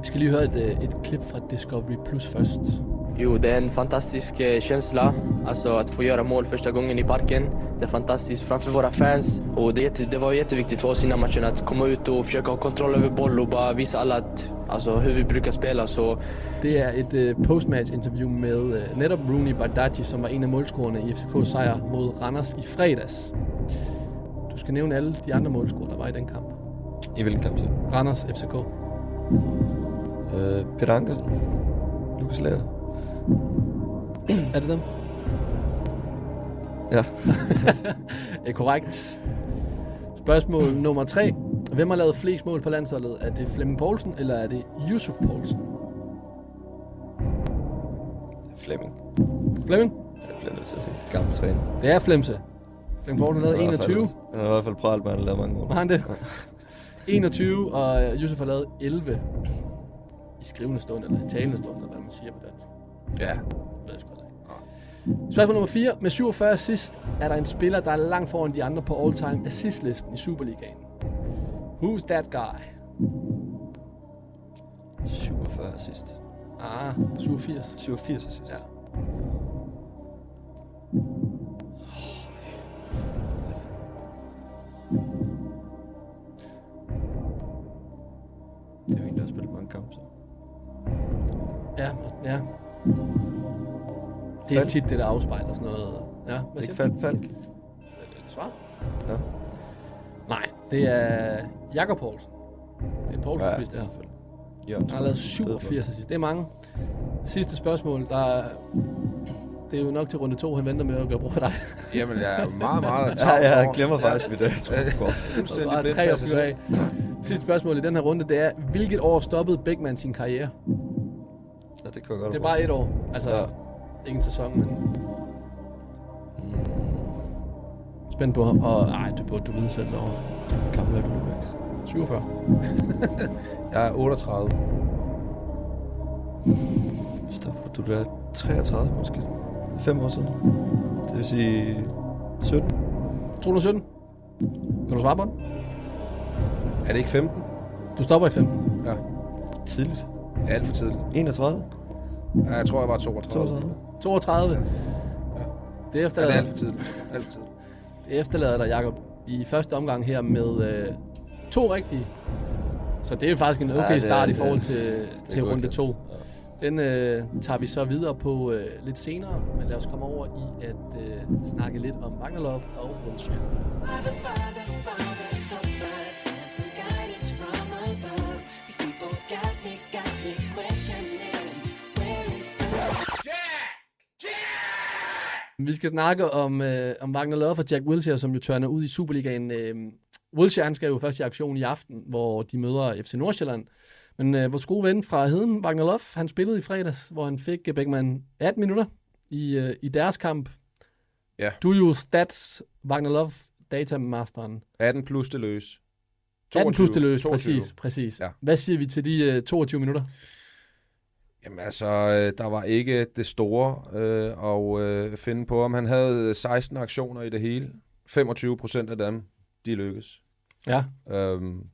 Vi skal lige høre et, øh, et klip fra Discovery Plus først. Jo, det är en fantastisk eh, känsla. Alltså att få göra mål första gången i parken. Det är fantastiskt framför våra fans. Och det, är jätte, det var jätteviktigt för oss innan matchen att komma ut och försöka ha kontroll över boll och bara visa alla att, alltså, hur vi brukar spela. Så Det er et øh, postmatch-interview med øh, netop Rooney Badaji, som var en af målscorerne i FCK's sejr mod Randers i fredags. Du skal nævne alle de andre målscorer, der var i den kamp. I hvilken kamp så? Randers, FCK. Øh, Peter Ankersen. Lukas Lager. [clears throat] Er det dem? Ja. [laughs] er korrekt. Spørgsmål nummer tre. Hvem har lavet flest mål på landsholdet? Er det Flemming Poulsen, eller er det Yusuf Poulsen? Flemming. Flemming? Jeg bliver nødt til at sige. Gammel træner. Det er Flemse. Flemming Poulsen har har fald- 21. Han har i hvert fald pralt, med, at han lavet mange mål. Var han det? 21, og øh, Yusuf har lavet 11 i skrivende stund, eller i talende stund, eller hvad man siger på dansk. Ja. Spørgsmål nummer 4. Med 47 assist er der en spiller, der er langt foran de andre på all-time assist-listen i Superligaen. Who's that guy? 47 assist. Ah, 87. 87 assist. Ja. Det er jo en, der har spillet mange kampe, så. Ja, ja. Det er Falk. tit det, der afspejler sådan noget. Ja, hvad Ikke? Falk, Falk. Svar? Ja. Nej, det er Jakob Poulsen. Det er en poulsen Ja, quiz det her. Ja, Han har lavet 87 assist. Det er mange. Sidste spørgsmål, der er, det er jo nok til runde to, han venter med at gøre brug af dig. [laughs] Jamen, jeg er meget, meget Ja, jeg glemmer faktisk mit uh, trumfkort. [laughs] Er blind tre af. Sidste spørgsmål i den her runde, det er, hvilket år stoppede Beckmann sin karriere? Ja, det kan jeg godt Det er bare et år. Altså, Ja. Ikke en sæson, men... Spændt på ham. Og ej, det burde du vide selv derovre. Gammel er du nu, Max. 47. [laughs] Jeg er 38. Stopper du der 33 måske? 5 år siden. Det vil sige 17. 217. Kan du svare på den? Er det ikke 15? Du stopper i 15. Ja. Tidligt. Alt for tidligt. 31. Ja, jeg tror, jeg var 32. 32. 32. Det Ja, det er efterlader, alt for tidligt. Alt for tidligt. det efterlader dig, Jacob, i første omgang her med øh, to rigtige. Så det er faktisk en okay Ja, ja, det er- start i det er- forhold til, til godt runde kendt. to. Den øh, tager vi så videre på øh, lidt senere, men lad os komme over i at øh, snakke lidt om Wagnerlov og Wilshere. Vi skal snakke om, øh, om Wagner Love og Jack Wilshere, som jo tørner ud i Superligaen øh, Wilshere, han skal jo først i aktion i aften, hvor de møder FC Nordsjælland. Men øh, vores gode ven fra Heden, Wagner Love, han spillede i fredags, hvor han fik øh, Beckmann 18 minutter i, øh, i deres kamp. Ja. Du jo stats, Wagner Love, datamasteren. 18 plus det løs. 18 plus det løs, 22. præcis. præcis. Ja. Hvad siger vi til de øh, 22 minutter? Jamen altså, øh, der var ikke det store øh, at øh, finde på ham. Han havde 16 aktioner i det hele. 25 procent af dem, de lykkes. Ja, Øhm,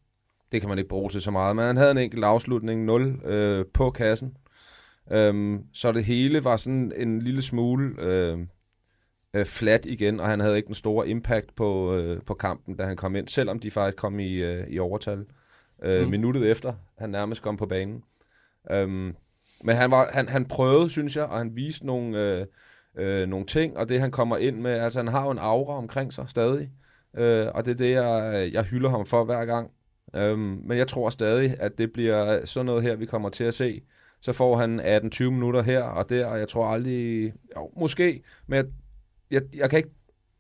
det kan man ikke bruge til så meget, men han havde en enkelt afslutning, 0 øh, på kassen. Øhm, så det hele var sådan en lille smule øh, øh, flat igen, og han havde ikke den store impact på, øh, på kampen, da han kom ind, selvom de faktisk kom i, øh, i overtal. Øh, mm. Minuttet efter, han nærmest kom på banen. Øhm, men han, var, han, han prøvede, synes jeg, og han viste nogle, øh, øh, nogle ting, og det han kommer ind med, altså han har jo en aura omkring sig stadig, øh, og det er det, jeg, øh, jeg hylder ham for hver gang. Øhm, men jeg tror stadig, at det bliver sådan noget her, vi kommer til at se. Så får han 18-20 minutter her og der, og jeg tror aldrig... Jo, måske, men jeg, jeg, jeg kan ikke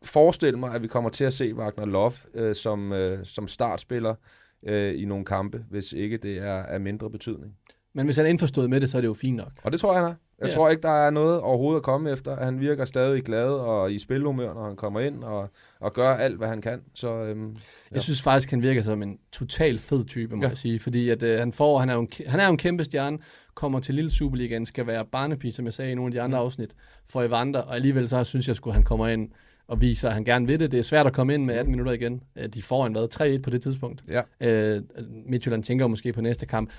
forestille mig, at vi kommer til at se Wagner Love øh, som, øh, som startspiller øh, i nogle kampe, hvis ikke det er af mindre betydning men hvis han er indforstået med det, så er det jo fint nok. Og det tror jeg, han er. Jeg Ja. tror ikke, der er noget overhovedet at komme efter. Han virker stadig glad og i spilhumør, når han kommer ind og, og gør alt, hvad han kan. Så øhm, Jeg Ja. synes faktisk, han virker som en total fed type, må ja. Jeg sige. Fordi at, øh, han, får, han, er jo en, han er jo en kæmpe stjerne, kommer til Lille Superligaen, skal være barnepige, som jeg sagde i nogle af de andre afsnit, for Evander, og alligevel så synes jeg, at han kommer ind og viser, at han gerne vil det. Det er svært at komme ind med 18 minutter igen. Øh, De får en hvad, 3-1 på det tidspunkt. Ja. Øh, Midtjylland tænker måske på næste kamp.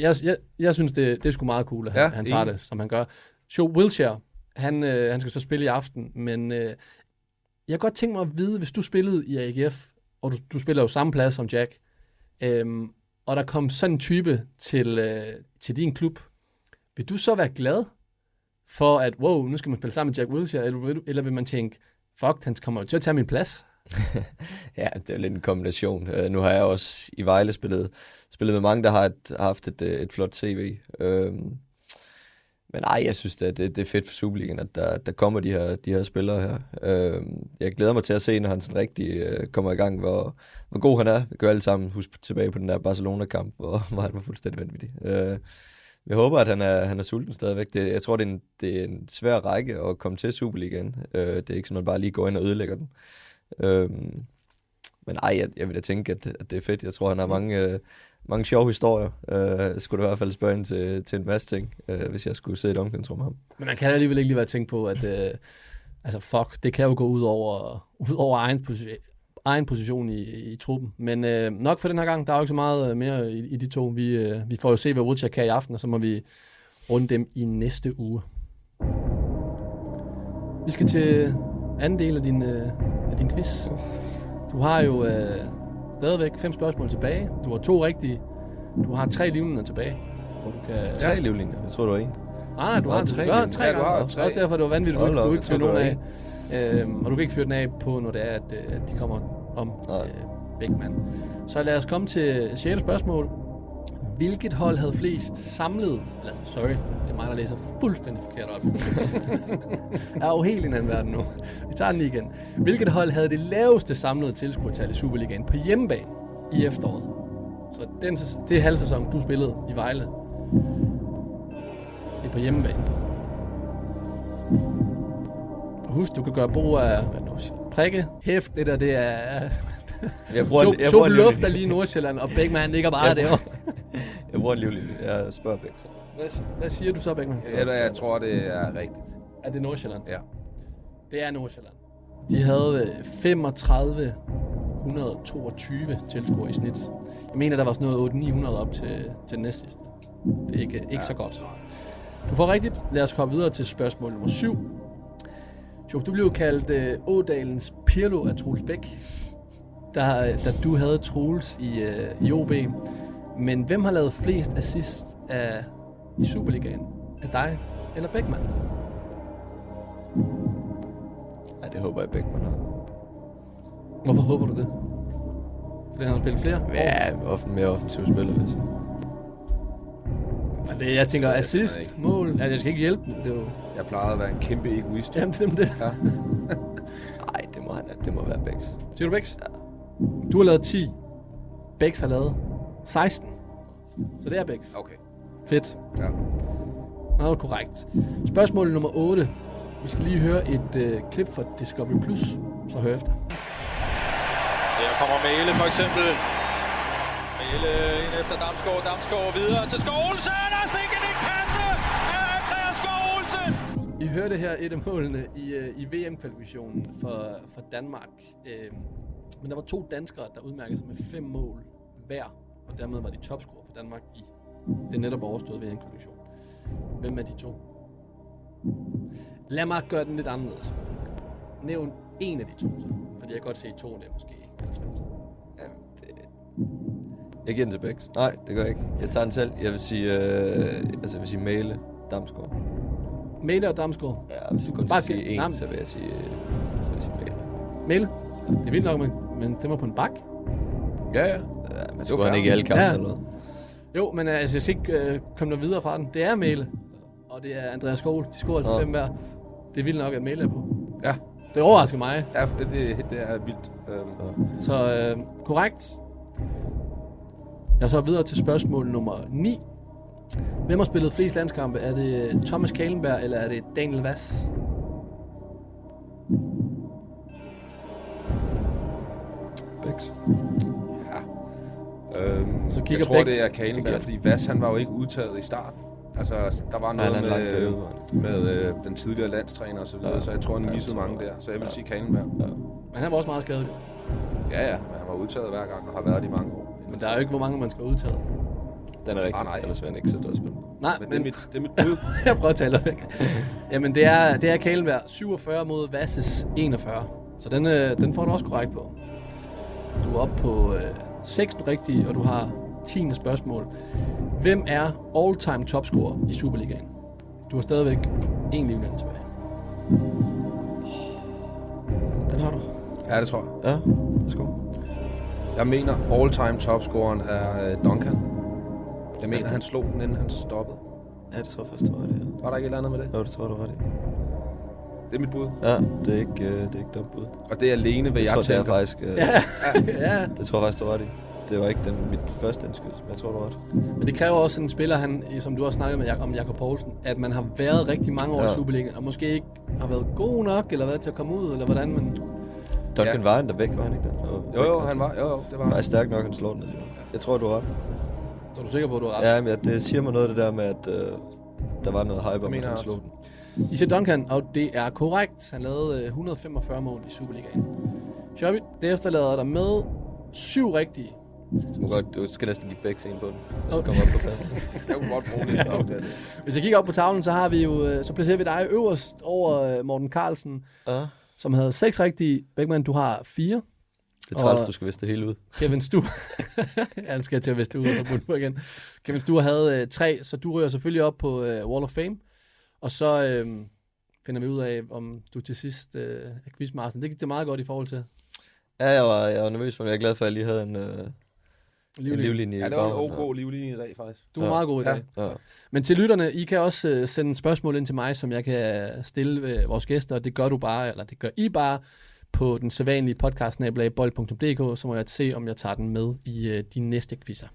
Jeg, jeg, jeg synes, det, det er sgu meget cool, at han, Ja, han tager det, som han gør. Joe Wilshere, han, øh, han skal så spille i aften, men øh, jeg kan godt tænke mig at vide, hvis du spillede i AGF, og du, du spiller jo samme plads som Jack, øhm, og der kom sådan en type til, øh, til din klub, vil du så være glad for, at wow, nu skal man spille sammen med Jack Wilshere, eller, vil du- eller vil man tænke, fuck, han kommer jo til at tage min plads? [laughs] Ja, det er lidt en kombination. Uh, nu har jeg også i Vejle spillet, spillet med mange, der har, et, har haft et, øh, et flot CV. Um, men nej, jeg synes, det, det, det er fedt for Superligaen, at der, der kommer de her, de her spillere her. Um, jeg glæder mig til at se, når han sådan rigtig uh, kommer i gang, hvor, hvor god han er. Vi jo alle sammen huske tilbage på den der Barcelona-kamp, hvor, [laughs] hvor han var fuldstændig vanvittig. Uh, jeg håber, at han er, han er sulten stadigvæk. Det, jeg tror, det er, en, det er en svær række at komme til Superligaen. Uh, det er ikke sådan, at man bare lige går ind og ødelægger den. Øhm, men ej, jeg, jeg vil da tænke, at, at det er fedt. Jeg tror, han har mange, øh, mange sjove historier. Øh, skulle du i hvert fald spørge ind til, til en masse ting, øh, hvis jeg skulle sidde i et omklædningsrum med ham. Men man kan alligevel ikke lige være tænkt på, at øh, altså fuck, det kan jo gå ud over, ud over egen, posi- egen position i, i truppen. Men øh, nok for den her gang, der er jo ikke så meget øh, mere i, i de to. Vi, øh, vi får jo se, hvad Woodchuck kan i aften, og så må vi runde dem i næste uge. Vi skal til anden del af din, øh, af din quiz. Du har jo øh, stadigvæk fem spørgsmål tilbage. Du har to rigtige. Du har tre livninger tilbage. Hvor du kan... Tre livlinjer, jeg tror, du var en. Nej, nej, du har tre ja, tre Ja, du gange. har Også tre. derfor, det var vanvittigt, Hold du, du ikke fyrer nogen af. Øhm, og du kan ikke fyre den af på, når det er, at, øh, at de kommer om Nej. øh, Beckmann. Så lad os komme til 6. spørgsmål. Hvilket hold havde flest samlet... Eller, sorry, det er mig, der læser fuldstændig forkert op. [laughs] jeg er jo helt i en anden verden nu. Vi tager den lige igen. Hvilket hold havde det laveste samlede tilskuertal i Superligaen på hjemmebane i efteråret? Så den, det halv sæson, du spillede i Vejle. Det er på hjemmebane. Husk, du kan gøre brug af prikke, hæft, det der, det er... Jeg bruger, en, jeg bruger to en luft er lige i Nordsjælland, og Beckmann ligger bare derovre. [laughs] Jeg bruger en livlinje. Jeg spørger begge så. Hvad, hvad siger du så, Beckmann? Eller jeg tror, det er rigtigt. Er det Nordsjælland? Ja. Det er Nordsjælland. De havde øh, 35 122 tilskuere i snit. Jeg mener, der var sådan noget 800-900 op til, til næst sidste. Det er ikke, ikke ja. så godt. Du får rigtigt. Lad os komme videre til spørgsmål nummer 7. Jo, du blev kaldt øh, Ådalens Pirlo af Troels Bæk, da, da du havde Troels i, øh, i OB. Men hvem har lavet flest assist af, i Superligaen? Af dig eller Bækman? Nej, det håber jeg begge man har. Hvorfor håber du det? Fordi han har spillet flere? Ja, ofte mere offensiv spiller, hvis jeg. Men det, jeg tænker jeg assist, ikke. mål. Altså, jeg skal ikke hjælpe. Det er jo... Jeg plejede at være en kæmpe egoist. Jamen, det er det. Nej, [laughs] det må, han, det må være begge. Siger du Bæks? Ja. Du har lavet 10. Bex har lavet 16. Så det er Bex. Okay. Fedt. Ja. Nå, det er korrekt. Spørgsmål nummer 8. Vi skal lige høre et øh, klip fra Discovery Plus, så hør efter. Her kommer Mæle for eksempel. Mæle ind efter Damsgaard. Damsgaard videre til Skov Olsen. Og sikkert en kasse af Andreas Skov Olsen. I hørte her et af målene i, øh, i VM-kvalifikationen for, for Danmark. Øh, men der var to danskere, der udmærkede sig med fem mål hver, og dermed var de topscorer for Danmark i det netop overståede VM-kvalifikation. Hvem er de to? Lad mig gøre den lidt anderledes. Nævn en af de to, så. Fordi jeg kan godt se, at to det er måske ikke er svært. Jamen, det... Jeg giver den til Bex. Nej, det gør jeg ikke. Jeg tager den selv. Jeg vil sige, øh, altså jeg vil sige Mæle, Damsgaard. Mæle og Damsgaard. Ja, hvis vi kun skal sige en, så vil jeg sige, øh, så vil jeg sige Mæle. Mæle. Det er vildt nok, men, men det var på en bak. Ja, ja. Ja, man var skulle ikke i alle kampe Ja. eller noget. Jo, men øh, altså, jeg skal ikke øh, komme der videre fra den. Det er Mæle, og det er Andreas Skål. De scorer altså Nå. fem hver. Det er vildt nok, at Mæle er på. Ja. Det overrasker mig. Ja, det, det, det er vildt. Øhm, Så øh, korrekt. Jeg så videre til spørgsmål nummer 9. Hvem har spillet flest landskampe? Er det Thomas Kalenberg, eller er det Daniel Vass? Bex. øhm, Så kigger jeg tror, begge- det er Kalenberg, fordi Vass, han var jo ikke udtaget i starten. Altså, der var Nej, noget langt med, han. med øh, den tidligere landstræner og så videre, Ja. så jeg tror, han Ja, missede mange der. Så jeg vil ja. sige Kalenberg. Men han var også meget skadet. Ja, ja, men han var udtaget hver gang og har været det i mange år. Men der er jo ikke, hvor mange man skal udtage. Den er rigtig, Ah, nej. ellers vil han ikke sætte os på. Nej, Men det er mit, det er mit bud. [laughs] jeg prøver at tale væk. Jamen, det er, det er Kalenberg 47 mod Vasses 41. Så den, øh, den får du også korrekt på. Du er oppe på øh, 6 rigtige, og du har 10. spørgsmål. Hvem er all-time topscorer i Superligaen? Du har stadigvæk en livline tilbage. Den har du. Ja, det tror jeg. Ja, værsgo. Jeg mener, all-time topscoren er øh, Duncan. Jeg mener, han slog den, inden han stoppede. Ja, det tror jeg faktisk, ret i. Ja. Var der ikke et eller andet med det? Jo, det tror jeg, du har ret i. Det er mit bud. Ja, det er ikke, øh, det er ikke dumt bud. Og det er alene, hvad Jeg jeg, tror, det er tænker. faktisk... Øh, [laughs] ja, Det tror jeg faktisk, du ret i. Det var ikke den, mit første indskydelse, men jeg tror, du ret. men det kræver også en spiller, han, som du har snakket med om Jakob Poulsen, at man har været rigtig mange år ja. i Ja. Superligaen, og måske ikke har været god nok, eller været til at komme ud, eller hvordan, men Duncan Ja. var han der væk, var han ikke der? Jo, væk, jo, altså. han var, jo, jo, det var Han var stærk nok, han slår den alligevel. Jeg tror, du har ret. så er du sikker på, at du har ret. Ja, men ja, det siger mig noget, det der med, at øh, der var noget hype om, at han slog den. I siger Duncan, og det er korrekt. Han lavede øh, 145 mål i Superligaen. Shabby, det efterlader dig med syv rigtige. Du, må godt, du skal næsten give begge en på den. Okay. Kom op på fanden. Jeg kunne godt bruge det. Det, det. Hvis jeg kigger op på tavlen, så har vi jo, øh, så placerer vi dig øverst over øh, Morten Carlsen, Ja. som havde seks rigtige. Beckmann, du har fire. Det er træls, du skal viste det hele ud. Kevin Stu. [laughs] ja, nu skal jeg til at viste ud og på igen. Kevin Stu havde øh, tre, så du ryger selvfølgelig op på øh, Wall of Fame. Og så øh, finder vi ud af, om du til sidst øh, er quizmasteren. Det gik det meget godt i forhold til. Ja, jeg var, jeg var nervøs, men jeg er glad for, at jeg lige havde en, øh, en Livlinje. livlinje Ja, i det var en ok livlinje i dag, faktisk. Du er Ja. meget god i dag. Ja. Men til lytterne, I kan også øh, sende spørgsmål ind til mig, som jeg kan stille øh, vores gæster, og det gør du bare, eller det gør I bare, på den sædvanlige podcast bold.dk, så må jeg se, om jeg tager den med i øh, de næste quizzer.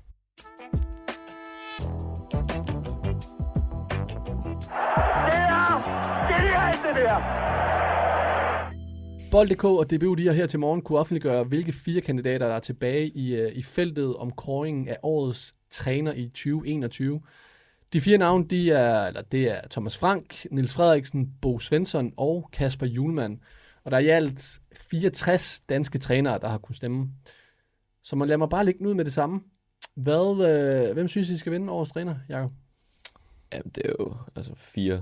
Bold.dk og DBU har her til morgen kunne offentliggøre, hvilke fire kandidater, der er tilbage i, øh, i feltet om kåringen af årets træner i 2021. De fire navne, de er, eller det er Thomas Frank, Nils Frederiksen, Bo Svensson og Kasper Julemand. Og der er i alt 64 danske trænere, der har kunnet stemme. Så man lader mig bare lægge den ud med det samme. Hvad, øh, hvem synes I skal vinde årets træner, Jacob? Jamen, det er jo altså fire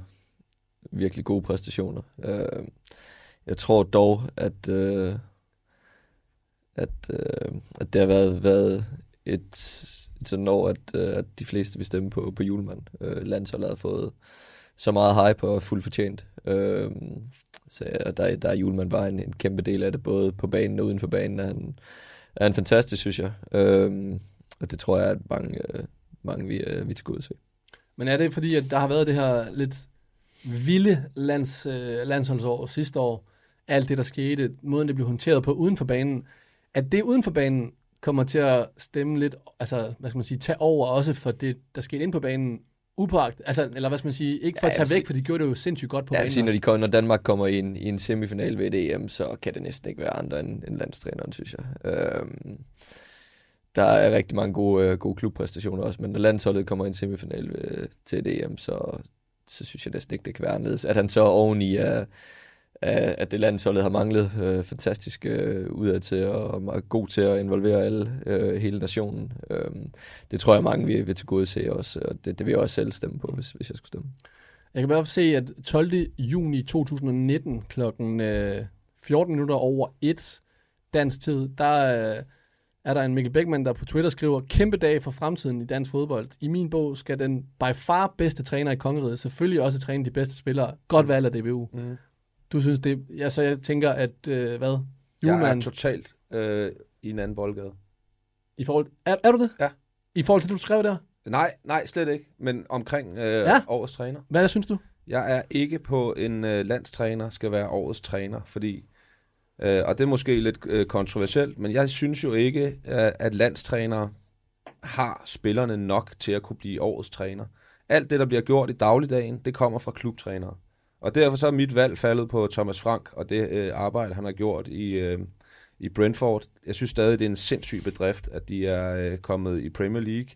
virkelig gode præstationer. Øh, jeg tror dog, at, øh, at, øh, at det har været, været et, et sådan år, at, øh, at de fleste vil stemme på, på julemand. Øh, landsholdet har fået så meget hype og fuldt fortjent. Øh, så ja, der, der er julemand bare en, en kæmpe del af det, både på banen og uden for banen. Er han, er han fantastisk, synes jeg. Øh, og det tror jeg, at mange, øh, mange vi, øh, vi til gode se. Men er det fordi, at der har været det her lidt vilde lands, øh, landsholdsår sidste år? Alt det, der skete, måden det blev håndteret på uden for banen. at det uden for banen kommer til at stemme lidt, altså, hvad skal man sige, tage over også for det, der skete ind på banen, upåagt, altså, eller hvad skal man sige, ikke for Ja, at tage væk, sige- for de gjorde det jo sindssygt godt på Ja, banen. sige, når, også. de kommer, når Danmark kommer i en, i en semifinal ved et EM, så kan det næsten ikke være andre end, end landstræneren, synes jeg. Øhm, der er rigtig mange gode, øh, gode klubpræstationer også, men når landsholdet kommer i en semifinal ved, til et EM, så, så synes jeg næsten ikke, det kan være anderledes. At han så oveni er, er at det landsholdet har manglet øh, fantastisk øh, udadtil og er meget god til at involvere alle, øh, hele nationen. Øh, det tror jeg mange vil, vil til gode se også, og det, det vil jeg også selv stemme på, hvis, hvis jeg skulle stemme. Jeg kan bare se, at 12. juni 2019 klokken øh, 14 minutter over 1 dansk tid, der øh, er der en Mikkel Beckmann, der på Twitter skriver, kæmpe dag for fremtiden i dansk fodbold. I min bog skal den by far bedste træner i kongeriget selvfølgelig også træne de bedste spillere. Godt valg af DBU. Mm. Du synes det, ja, så jeg tænker, at, øh, hvad, Jeg Julemand, er totalt øh, i en anden boldgade. i forhold, er, er du det? Ja. I forhold til det, du skrev der? Nej, nej, slet ikke. Men omkring øh, ja. årets træner. Hvad synes du? Jeg er ikke på en øh, landstræner skal være årets træner, fordi, øh, og det er måske lidt øh, kontroversielt, men jeg synes jo ikke, øh, at landstrænere har spillerne nok til at kunne blive årets træner. Alt det, der bliver gjort i dagligdagen, det kommer fra klubtrænere. Og derfor så er mit valg faldet på Thomas Frank og det øh, arbejde, han har gjort i, øh, i Brentford. Jeg synes stadig, det er en sindssyg bedrift, at de er øh, kommet i Premier League.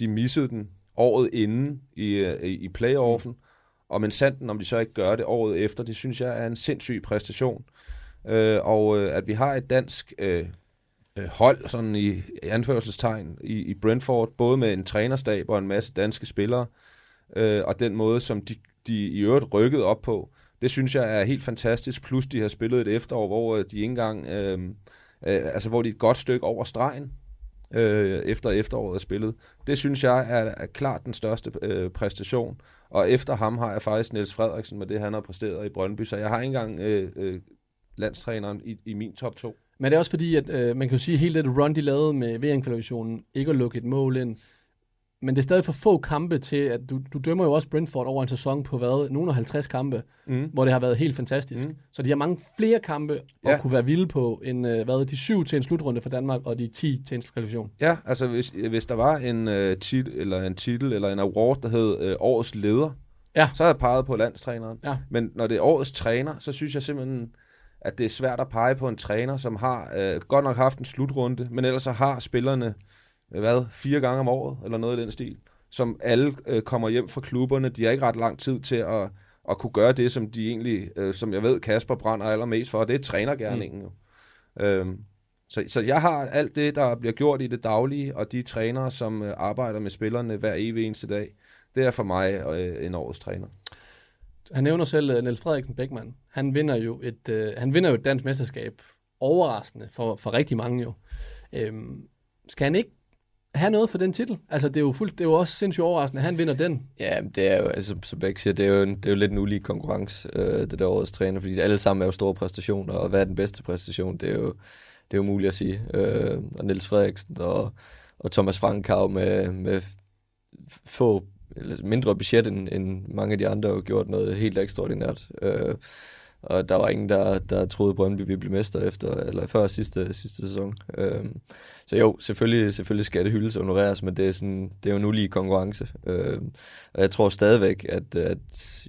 De missede den året inden i, øh, i playoffen, og men sandt, om de så ikke gør det året efter, det synes jeg er en sindssyg præstation. Øh, og øh, at vi har et dansk øh, øh, hold, sådan i, i anførselstegn, i, i Brentford, både med en trænerstab og en masse danske spillere, øh, og den måde, som de, de i øvrigt rykkede op på, det synes jeg er helt fantastisk. Plus de har spillet et efterår, hvor øh, de ikke engang, øh, øh, altså hvor de er et godt stykke over stregen, øh, efter efteråret er spillet. Det synes jeg er, er klart den største øh, præstation. Og efter ham har jeg faktisk Niels Frederiksen med det, han har præsteret i Brøndby. Så jeg har ikke engang øh, øh, landstræneren i, i min top 2. Men det er også fordi, at øh, man kan jo sige, at hele det run, de lavede med VM-kvalifikationen, ikke at lukke et mål ind. Men det er stadig for få kampe til, at du, du dømmer jo også Brentford over en sæson på hvad? Nogle af 50 kampe, Mm. hvor det har været helt fantastisk. Mm. Så de har mange flere kampe at Ja. kunne være vilde på, end øh, hvad, de syv til en slutrunde for Danmark, og de 10 til en kvalifikation. Ja, altså hvis, hvis der var en, øh, tit, eller en titel eller en award, der hed øh, Årets Leder, Ja. så har jeg peget på landstræneren. Ja. Men når det er Årets Træner, så synes jeg simpelthen, at det er svært at pege på en træner, som har øh, godt nok haft en slutrunde, men ellers så har spillerne, øh, hvad, fire gange om året, eller noget i den stil, som alle øh, kommer hjem fra klubberne. De har ikke ret lang tid til at, at kunne gøre det, som de egentlig, øh, som jeg ved, Kasper brænder allermest for, og det er trænergærningen jo. Øhm, så, så jeg har alt det, der bliver gjort i det daglige, og de trænere, som øh, arbejder med spillerne hver evig eneste dag, det er for mig øh, en årets træner. Han nævner selv øh, Niels Frederiksen Bækman. Han vinder jo et, øh, han vinder jo et dansk mesterskab overraskende for, for rigtig mange jo. Øhm, skal han ikke have noget for den titel? Altså, det er jo, fuldt, det er jo også sindssygt overraskende, at han vinder den. Ja, det er jo, altså, som Bæk siger, det er jo, en, det er jo lidt en ulig konkurrence, øh, det der årets træner, fordi alle sammen er jo store præstationer, og hvad er den bedste præstation, det er jo, det er jo muligt at sige. Øh, og Niels Frederiksen og, og Thomas Frank har jo med, med få, eller mindre budget end, end mange af de andre, jo gjort noget helt ekstraordinært. Øh, og der var ingen, der, der troede, Brøndby ville blive mester efter, eller før sidste, sidste sæson. Øh, så jo, selvfølgelig, selvfølgelig skal det hyldes og honoreres, men det er, sådan, det er jo en ulige konkurrence. Øh, og jeg tror stadigvæk, at, at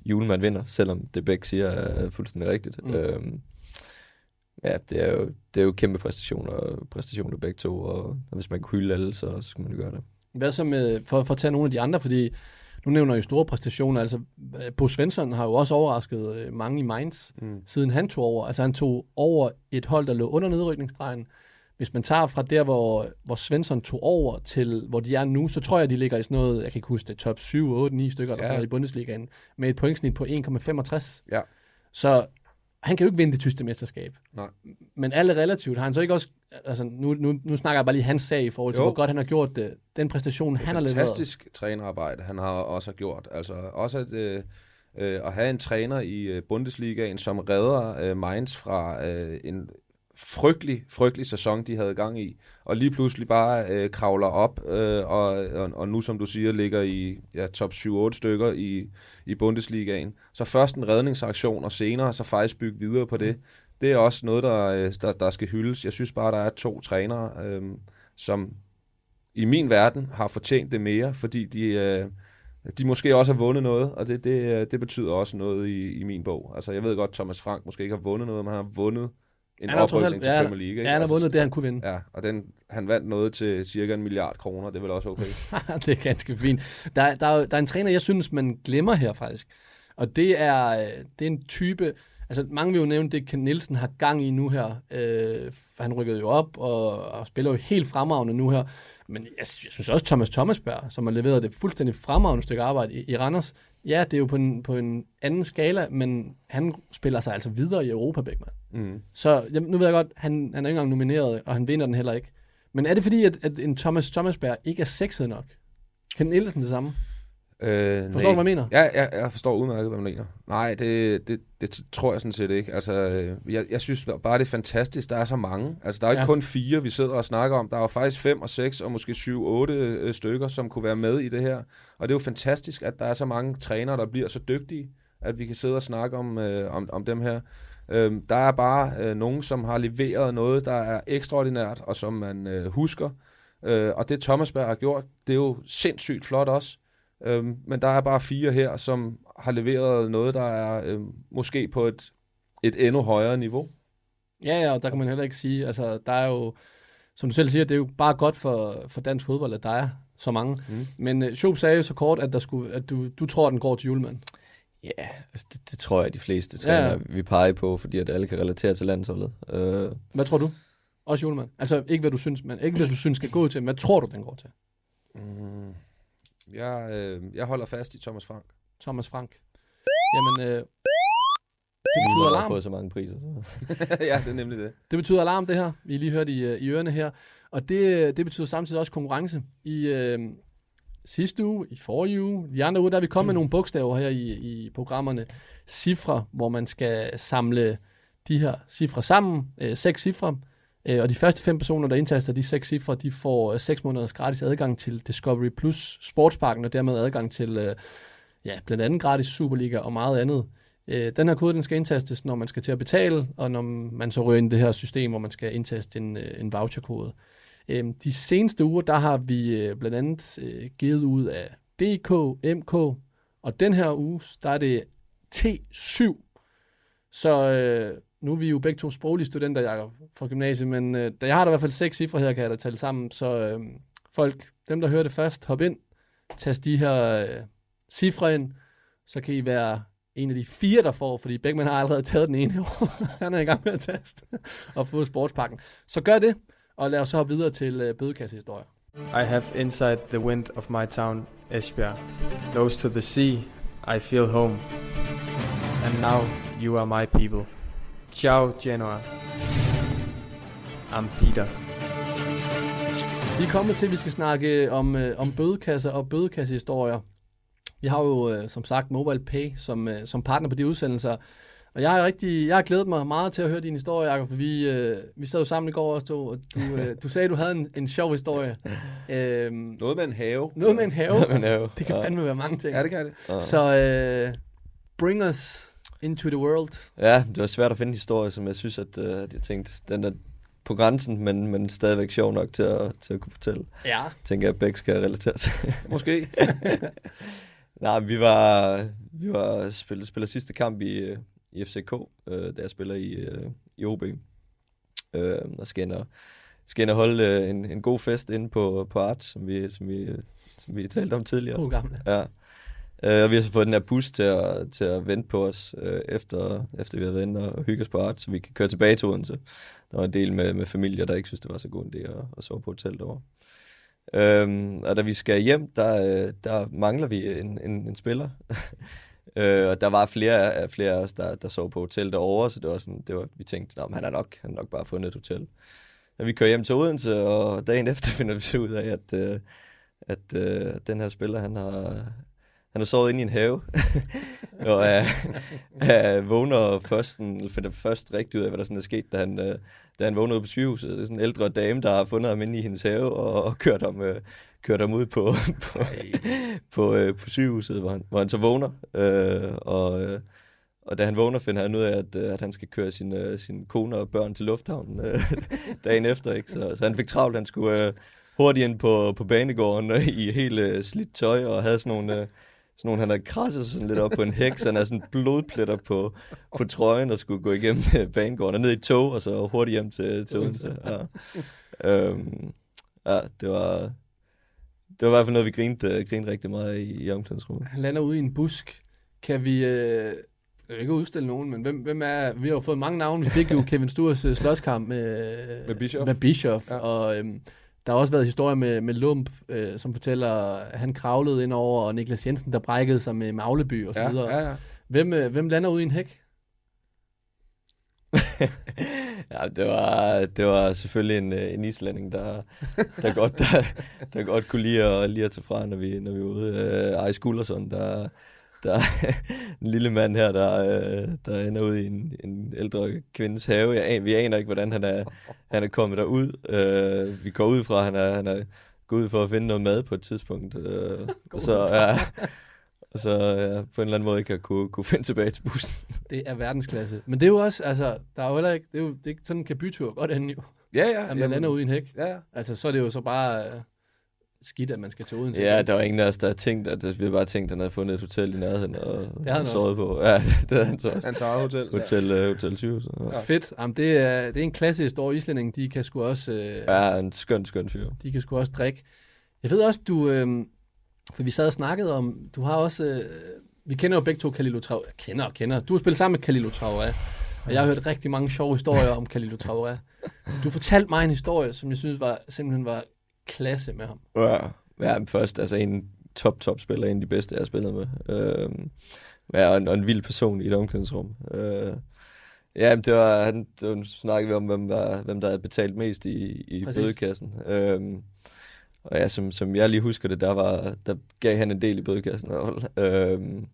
Julemand vinder, selvom det Bæk siger er fuldstændig rigtigt. Mm. Øh, ja, det er, jo, det er jo kæmpe præstationer, præstationer begge to, og, og hvis man kan hylde alle, så, så skal man jo gøre det. Hvad så med, for, for at tage nogle af de andre, fordi nu nævner jo store præstationer, altså øh, Bo Svensson har jo også overrasket øh, mange i Mainz, Mm. siden han tog over. Altså han tog over et hold, der lå under nedrykningsstregen. Hvis man tager fra der, hvor, hvor Svensson tog over til, hvor de er nu, så tror jeg, de ligger i sådan noget, jeg kan ikke huske det, top 7, 8, 9 stykker Ja. noget i Bundesligaen, med et pointsnit på 1,65. Ja. Så han kan jo ikke vinde det tyske mesterskab. Nej. Men alle relativt har han så ikke også, altså nu, nu, nu snakker jeg bare lige hans sag i forhold til, Jo. hvor godt han har gjort det. Den præstation, Det han har leveret. fantastisk trænerarbejde, han har også gjort. Altså også at, øh, øh, at have en træner i øh, Bundesligaen, som redder øh, Mainz fra øh, en frygtelig, frygtelig sæson, de havde gang i, og lige pludselig bare øh, kravler op, øh, og, og, og nu, som du siger, ligger i ja, top 7-8 stykker i, i Bundesligaen. Så først en redningsaktion, og senere så faktisk bygge videre på det. Det er også noget, der, øh, der, der skal hyldes. Jeg synes bare, der er to trænere, øh, som i min verden har fortjent det mere, fordi de, øh, de måske også har vundet noget, og det, det, øh, det betyder også noget i, i min bog. Altså, jeg ved godt, Thomas Frank måske ikke har vundet noget, men han har vundet en Han oprykning til ja, Premier League. Ikke? ja, han har Altså, vundet det, han kunne vinde. Ja, og den, han vandt noget til cirka en milliard kroner, det er vel også okay. [laughs] det er ganske fint. Der, der, er der er en træner, jeg synes, man glemmer her faktisk. Og det er, øh, det er en type... Altså, mange vil jo nævne, det Ken Nielsen har gang i nu her. Øh, for han rykkede jo op og, og spiller jo helt fremragende nu her. Men jeg, jeg synes også, Thomas Thomasberg, som har leveret det fuldstændig fremragende stykke arbejde i, i Randers, ja, det er jo på en, på en anden skala, men han spiller sig altså videre i Europa, Beckmann. Mm. Så jeg, nu ved jeg godt, han, han er ikke engang nomineret, og han vinder den heller ikke. Men er det fordi, at, at en Thomas Thomasberg ikke er sexet nok? Ken Nielsen det samme? Øh, Forstår du, hvad jeg mener? Ja, ja, jeg forstår udmærket, hvad du mener. Nej, det, det, det tror jeg sådan set ikke. Altså, øh, jeg, jeg synes bare, det er fantastisk, der er så mange. Altså, der er ikke Ja. kun fire, vi sidder og snakker om. Der er jo faktisk fem og seks og måske syv, otte øh, stykker, som kunne være med i det her. Og det er jo fantastisk, at der er så mange trænere, der bliver så dygtige, at vi kan sidde og snakke om, øh, om, om dem her. Øhm, der er bare øh, nogen, som har leveret noget, der er ekstraordinært, og som man øh, husker. Øh, og det Thomas Berg har gjort, det er jo sindssygt flot også. Øhm, men der er bare fire her, som har leveret noget, der er øh, måske på et, et endnu højere niveau. Ja, ja, og der kan man heller ikke sige, altså der er jo, som du selv siger, det er jo bare godt for, for dansk fodbold, at der er så mange. Mm. Men uh, Schoop sagde jo så kort, at, der skulle, at du, du tror, at den går til julemand. Ja, altså det, det tror jeg, de fleste Ja, ja. trænere, vi peger på, fordi at alle kan relatere til landsholdet. Øh, Hvad tror du? Også julemand. Altså ikke hvad du synes, men ikke hvad du synes skal gå til, men hvad tror du, den går til? Mm. Jeg, øh, jeg holder fast i Thomas Frank. Thomas Frank. Jamen, øh, det betyder har der alarm. fået så mange priser. Så. [laughs] ja, det er nemlig det. Det betyder alarm, det her. Vi har lige hørt i, øh, i ørerne her. Og det, det betyder samtidig også konkurrence. I øh, sidste uge, i forrige uge, de andre uger, der er vi kommet med nogle bogstaver her i, i programmerne. Cifre, hvor man skal samle de her cifre sammen. Øh, seks cifre. Øh, og de første fem personer, der indtaster de seks cifre, de får øh, seks måneders gratis adgang til Discovery Plus Sportsparken, og dermed adgang til øh, ja, blandt andet gratis Superliga og meget andet. Øh, den her kode, den skal indtastes, når man skal til at betale, og når man så rører ind i det her system, hvor man skal indtaste en, en voucherkode. Øhm, de seneste uger, der har vi blandt andet givet ud af DK, MK, og den her uge, der er det T7. Så øh, nu er vi jo begge to sproglige studenter, Jacob, fra gymnasiet, men øh, da jeg har da i hvert fald seks cifre her, kan jeg da tælle sammen, så øh, folk, dem der hører det først, hop ind, tast de her øh, cifre ind, så kan I være en af de fire, der får, fordi Beckman har allerede taget den ene år. [laughs] Han er i gang med at teste og få sportspakken. Så gør det, og lad os så hoppe videre til øh, bødekassehistorier. I have inside the wind of my town, Esbjerg. Close to the sea, I feel home. And now you are my people. Ciao, Genoa. I'm Peter. Vi er kommet til, at vi skal snakke om, øh, om bødekasser og bødekassehistorier. Vi har jo øh, som sagt MobilePay som, øh, som partner på de udsendelser. Og jeg har rigtig, jeg har glædet mig meget til at høre din historie, Jacob, for vi, øh, vi sad jo sammen i går også, to, og du, øh, [laughs] du sagde, at du havde en, en sjov historie. Øhm, Noget med en have. noget med en have. Noget med en have. Det kan Ja. fandme være mange ting. Ja, det kan det. Ja. Så øh, bring us into the world. Ja, det var svært at finde en historie, som jeg synes, at, at jeg tænkte, den er på grænsen, men, men stadigvæk sjov nok til at, til at kunne fortælle. Ja. Tænker jeg, at Bæk skal relatere til. [laughs] Måske. [laughs] Nej, vi var, vi var spiller, spiller sidste kamp i, øh, i FCK, øh, da jeg spiller i, øh, i OB. Øh, og skal ind og, skal ind og holde øh, en, en god fest inde på, på Art, som vi, som, vi, øh, som vi talte om tidligere. God gamle. Ja. Øh, og vi har så fået den her bus til at, til at vente på os, øh, efter, efter vi har været inde og hygge os på Art, så vi kan køre tilbage til Odense. Der var en del med, med familier, der ikke synes, det var så god en idé at, at sove på hotel derovre. Øhm, og da vi skal hjem, der, øh, der mangler vi en, en, en spiller. [laughs] øh, og der var flere, flere af os, der, der sov på hotel derovre, så det var sådan, det var, vi tænkte, at han har nok, han har nok bare fundet et hotel. Og vi kører hjem til Odense, og dagen [laughs] efter finder vi så ud af, at, øh, at øh, den her spiller, han har, han har sovet inde i en have, [laughs] og er, er vågner først, sådan, finder først rigtig ud af, hvad der sådan er sket, da han, øh, da han vågner ude på sygehuset. Det er sådan en ældre dame, der har fundet ham inde i hendes have, og, og kørt, ham, øh, kørt ham ud på, [laughs] på, på, øh, på sygehuset, hvor han, hvor han så vågner, øh, og, øh, og da han vågner, finder han ud af, at, øh, at han skal køre sin, øh, sin kone og børn til lufthavnen øh, [laughs] dagen efter. Ikke? Så, så han fik travlt. Han skulle øh, hurtigt ind på, på banegården øh, i helt øh, slidt tøj og havde sådan nogle... Øh, sådan nogle, han havde krasset sådan lidt op på en hæk, så han havde sådan blodpletter på, på trøjen og skulle gå igennem øh, banegården og ned i tog, og så hurtigt hjem til, til Odense. Ja. Øhm, ja, det var, det var i hvert fald noget, vi grinede, øh, grinede rigtig meget i, i omklædningsrummet. Han lander ude i en busk. Kan vi... Øh, jeg vil ikke udstille nogen, men hvem, hvem er... Vi har jo fået mange navne. Vi fik jo [laughs] Kevin Stures øh, slåskamp med, Med Bischoff. Med Bischoff. Ja. Ja. Og øhm, der har også været historier med, med Lump, øh, som fortæller, at han kravlede ind over, og Niklas Jensen, der brækkede sig med Magleby og så Ja, videre. ja, ja. Hvem, øh, hvem lander ude i en hæk? [laughs] ja, det var, det var selvfølgelig en, øh, en islænding, der, der, godt, der, der godt kunne lide at, lige at tage fra, når vi, når vi var ude. Øh, Ejs Gullersson, der, der en lille mand her, der, øh, der ender ud i en, en ældre kvindes have. Jeg, vi aner ikke, hvordan han er, han er kommet derud. Øh, vi går ud fra, at han er, han er gået ud for at finde noget mad på et tidspunkt. Øh, og så, ja, og så ja, på en eller anden måde ikke har kunne, kunne finde tilbage til bussen. Det er verdensklasse. Men det er jo også, altså, der er jo heller ikke, det er jo det er ikke sådan en kabytur godt ende jo. Ja, ja. At man jamen, lander ude i en hæk. Ja, ja. Altså, så er det jo så bare øh, skidt, at man skal til Odense. Ja, der var ingen af os, der havde tænkt, at vi havde bare tænkt, at han havde fundet et hotel i nærheden og Det havde han sovet på. Ja, det, [laughs] det havde han så også. Hans eget hotel. Hotel, øh, hotel 20. Så. Ja. Fedt. Jamen, det, er, det er en klasse historie. Islændingen, de kan sgu også, øh, ja, en skøn, skøn fyr. de kan sgu også drikke. Jeg ved også, du, øh, for vi sad og snakkede om, du har også, øh, vi kender jo begge to Kalilo Traoré. Kender og kender. Du har spillet sammen med Kalilo Traoré. Og jeg har hørt rigtig mange sjove historier om Kalilo Traoré. Du fortalte mig en historie, som jeg synes var, simpelthen var klasse med ham. Ja, ja først, altså en top, top spiller, en af de bedste, jeg har spillet med. Øhm, ja, og en, og en vild person i et omklædningsrum. Øh, ja, det var, han, det var, snakkede vi om, hvem, var, hvem der havde betalt mest i, i Præcis. bødekassen. Øhm, og ja, som, som jeg lige husker det, der, var, der gav han en del i bødekassen. fald. Øhm,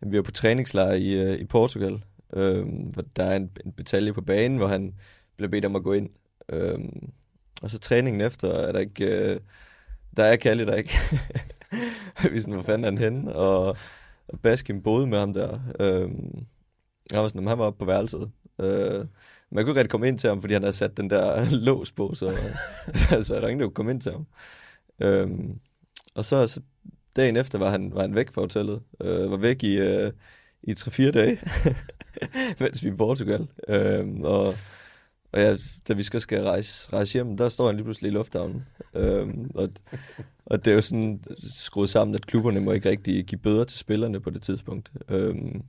vi var på træningslejr i, øh, i Portugal, øhm, hvor der er en, en betalje på banen, hvor han blev bedt om at gå ind. Øhm, og så træningen efter, er der ikke... Øh, der er Kalle der ikke. [laughs] vi sådan, hvor fanden er han henne? Og, og Baskin boede med ham der. Øhm, jeg var sådan, han var oppe på værelset. Øh, man kunne ikke rigtig komme ind til ham, fordi han havde sat den der [laughs] lås på, så, [laughs] så, så der ingen, der kunne komme ind til ham. Øhm, og så, så dagen efter var han, var han væk fra hotellet. Øh, var væk i, øh, i 3-4 dage, mens vi i Portugal. Øh, og, og ja, da vi skal, skal rejse, rejse hjem, der står han lige pludselig i lufthavnen. Øhm, og, og det er jo sådan skruet sammen, at klubberne må ikke rigtig give bøder til spillerne på det tidspunkt. Øhm,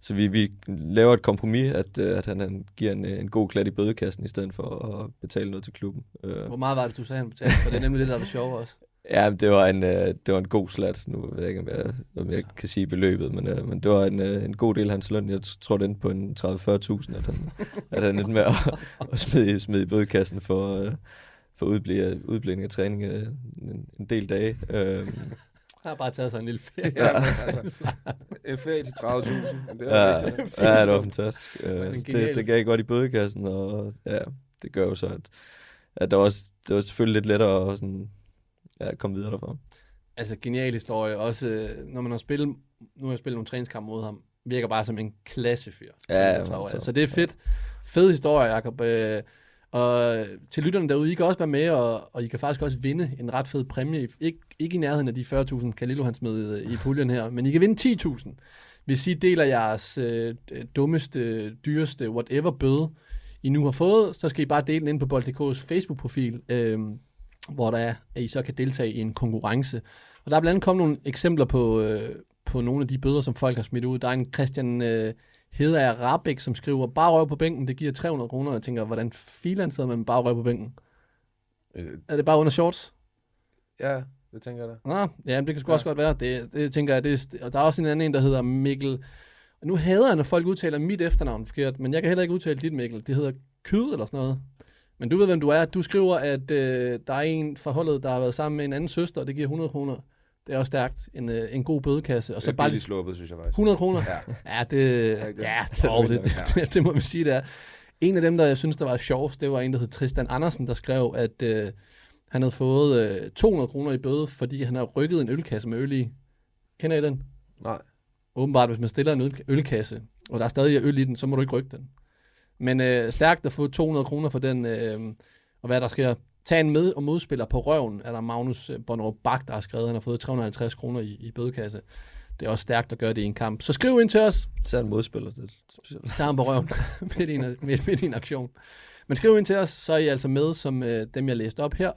så vi, vi laver et kompromis, at, øh, at han, han giver en, en god klat i bødekassen, i stedet for at betale noget til klubben. Øh, Hvor meget var det, du sagde, han betalte? For det er nemlig det, der er det også. Ja, det var en, øh, det var en god slat. Nu ved jeg ikke, om jeg, om jeg kan sige beløbet, men, øh, men det var en, øh, en god del af hans løn. Jeg tror, det endte på en 30-40.000, at han, [laughs] at han endte med at, at smide, i- smide i bødekassen for, øh, for udblæ- udblænding af træning øh, en, en del dage. Øh, Jeg har bare taget sig en lille ferie. Ja. En ferie til 30.000. Det ja, var rigtig- ja, det var fantastisk. Øh, det, det gav godt i bødekassen, og ja, det gør jo så, at, at der var, også, det var selvfølgelig lidt lettere at sådan, ja, komme videre derfra. Altså, genial historie. Også, øh, når man har spillet, nu har jeg spillet nogle træningskampe mod ham, virker bare som en klassefyr. Ja, Jeg tror, ja, altså, det er fedt. Fed historie, Jacob. Øh, Og til lytterne derude, I kan også være med, og, og I kan faktisk også vinde en ret fed præmie. Ik- ikke i nærheden af de 40.000, Kalilo han smed øh, i puljen her, men I kan vinde 10.000, hvis I deler jeres øh, dummeste, dyreste, whatever bøde, I nu har fået, så skal I bare dele den ind på Bold.dk's Facebook-profil, øh, hvor der er, at I så kan deltage i en konkurrence. Og der er blandt andet kommet nogle eksempler på, øh, på nogle af de bøder, som folk har smidt ud. Der er en Christian øh, Hedager Rabeck, som skriver, bare røv på bænken, det giver 300 kroner. Jeg tænker, hvordan filan sidder man bare røv på bænken? Øh, Er det bare under shorts? ja, det tænker jeg da. Nå, ja, det kan sgu Ja. også godt være. Det, det tænker jeg, det, og der er også en anden en, der hedder Mikkel. Nu hader jeg, når folk udtaler mit efternavn forkert, men jeg kan heller ikke udtale dit, Mikkel. Det hedder Kyd eller sådan noget. Men du ved, hvem du er. Du skriver, at øh, der er en fra holdet, der har været sammen med en anden søster, og det giver 100 kroner. Det er også stærkt. En, øh, en god bødekasse. Og så så bare billigt sluppet, synes jeg faktisk. 100 kroner. Ja. Ja, det, det? ja, Det er oh, det, det, det, [laughs] det, må vi sige, det er. En af dem, der jeg synes, der var sjovest, det var en, der hed Tristan Andersen, der skrev, at øh, han havde fået øh, 200 kroner i bøde, fordi han havde rykket en ølkasse med øl i. Kender I den? Nej. åbenbart, hvis man stiller en øl, ølkasse, og der er stadig øl i den, så må du ikke rykke den. Men øh, stærkt at få 200 kroner for den, øh, og hvad der sker. Tag en med og modspiller på røven, er der Magnus øh, Bonnerup Bak, der har skrevet. Han har fået 350 kroner i, i bødekasse. Det er også stærkt at gøre det i en kamp. Så skriv ind til os. Så er en modspiller. Det. Tag ham på røven [laughs] midt, i en, midt, midt i en aktion. Men skriv ind til os, så er I altså med som øh, dem, jeg læste op her,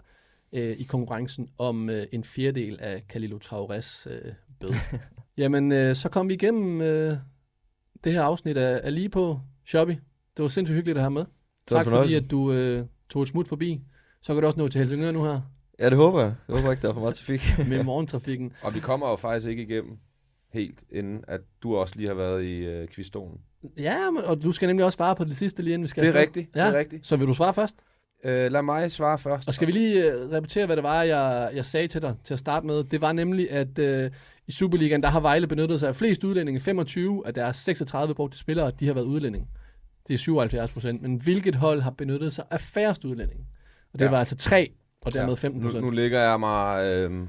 øh, i konkurrencen om øh, en fjerdedel af Kalilo Traores øh, bøde. [laughs] Jamen, øh, så kom vi igennem øh, det her afsnit af, af Lige på Shopee. Det var sindssygt hyggeligt at have med. Tak fordi, at du øh, tog et smut forbi. Så kan du også nå til Helsingør nu her Ja, det håber jeg. Jeg håber ikke, der er for meget trafik. [laughs] med morgentrafikken. Og vi kommer jo faktisk ikke igennem helt, inden at du også lige har været i øh, quizstolen. Ja, men, og du skal nemlig også svare på det sidste lige inden vi skal Det er afsted. rigtigt, Ja. det er rigtigt. Så vil du svare først? Øh, lad mig svare først. Og skal vi lige øh, repetere, hvad det var, jeg, jeg sagde til dig til at starte med? Det var nemlig, at øh, i Superligaen, der har Vejle benyttet sig af flest udlændinge. 25 af deres 36 brugte spillere, de har været udlændinge. Det er 77 procent. Men hvilket hold har benyttet sig af færrest udlændinge? Og det Ja. var altså 3, og dermed 15 nu, procent. nu ligger jeg mig øh,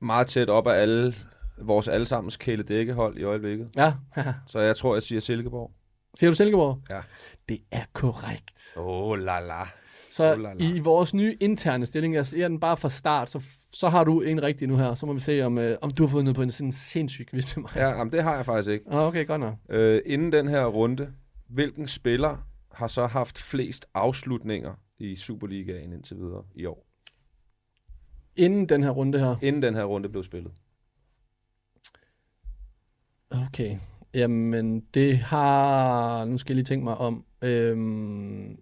meget tæt op af alle vores allesammens Kæle Dækkehold i øjeblikket. Ja, [laughs] Så jeg tror, jeg siger Silkeborg. siger du Silkeborg? Ja. Det er korrekt. Åh, oh, la la. Så Oh la la. i vores nye interne stilling, jeg ser den bare fra start, så, så har du en rigtig nu her. Så må vi se, om, øh, om du har fået noget på en sådan sindssyg quiz til mig. Ja, jamen, det har jeg faktisk ikke. Ah, okay, godt nok. Øh, inden den her runde, hvilken spiller har så haft flest afslutninger i Superligaen indtil videre i år? Inden den her runde her. Inden den her runde blev spillet. Okay. Jamen, det har... Nu skal jeg lige tænke mig om... Øhm,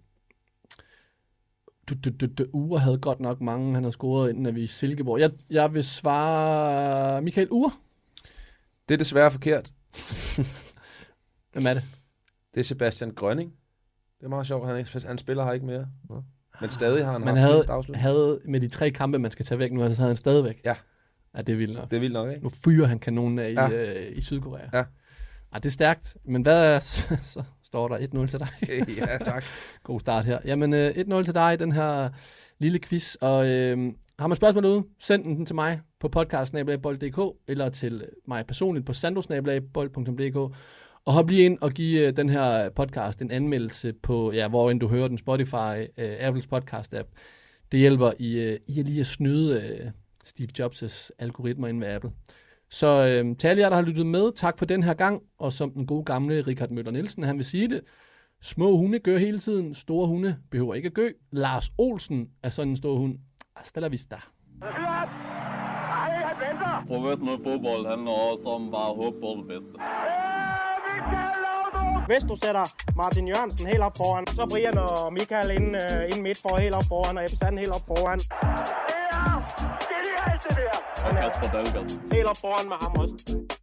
du, du, du, du, Ure havde godt nok mange, han har scoret, inden er vi i Silkeborg. Jeg, jeg vil svare Michael Ure. Det er desværre forkert. [laughs] Hvem er det? Det er Sebastian Grønning. Det er meget sjovt, han, ikke, han spiller her ikke mere. Men stadig har han Man haft havde, havde med de tre kampe, man skal tage væk nu, så havde han stadigvæk. Ja. Ja, det er vildt nok. Det er vildt nok, ikke? Nu fyrer han kanonen af Ja. i, øh, i Sydkorea. Ja. Ej, det er stærkt. Men hvad er, [laughs] så, så står der 1-0 til dig. [laughs] ja, tak. [laughs] God start her. Jamen, øh, 1-0 til dig i den her lille quiz. Og øh, har man spørgsmål derude, send den til mig på podcast eller til mig personligt på sandosnabelagbold.dk. Og hop lige ind og giv øh, den her podcast en anmeldelse på, ja, hvor end du hører den, Spotify, øh, Apples podcast-app. Det hjælper i, øh, i at lige at snyde øh, Steve Jobs' algoritmer ind ved Apple. Så øh, til alle jer, der har lyttet med, tak for den her gang. Og som den gode gamle Richard Møller Nielsen, han vil sige det, Små hunde gør hele tiden, store hunde behøver ikke at gø. Lars Olsen er sådan en stor hund. Hasta la vista. Professionel fodbold handler også om bare at håbe på det bedste. Hvis du sætter Martin Jørgensen helt op foran, så Brian og Michael ind, uh, ind midt for helt op foran, og Ebbe Sand helt op foran. Og Kasper Dahlgaard. Helt op foran med ham også.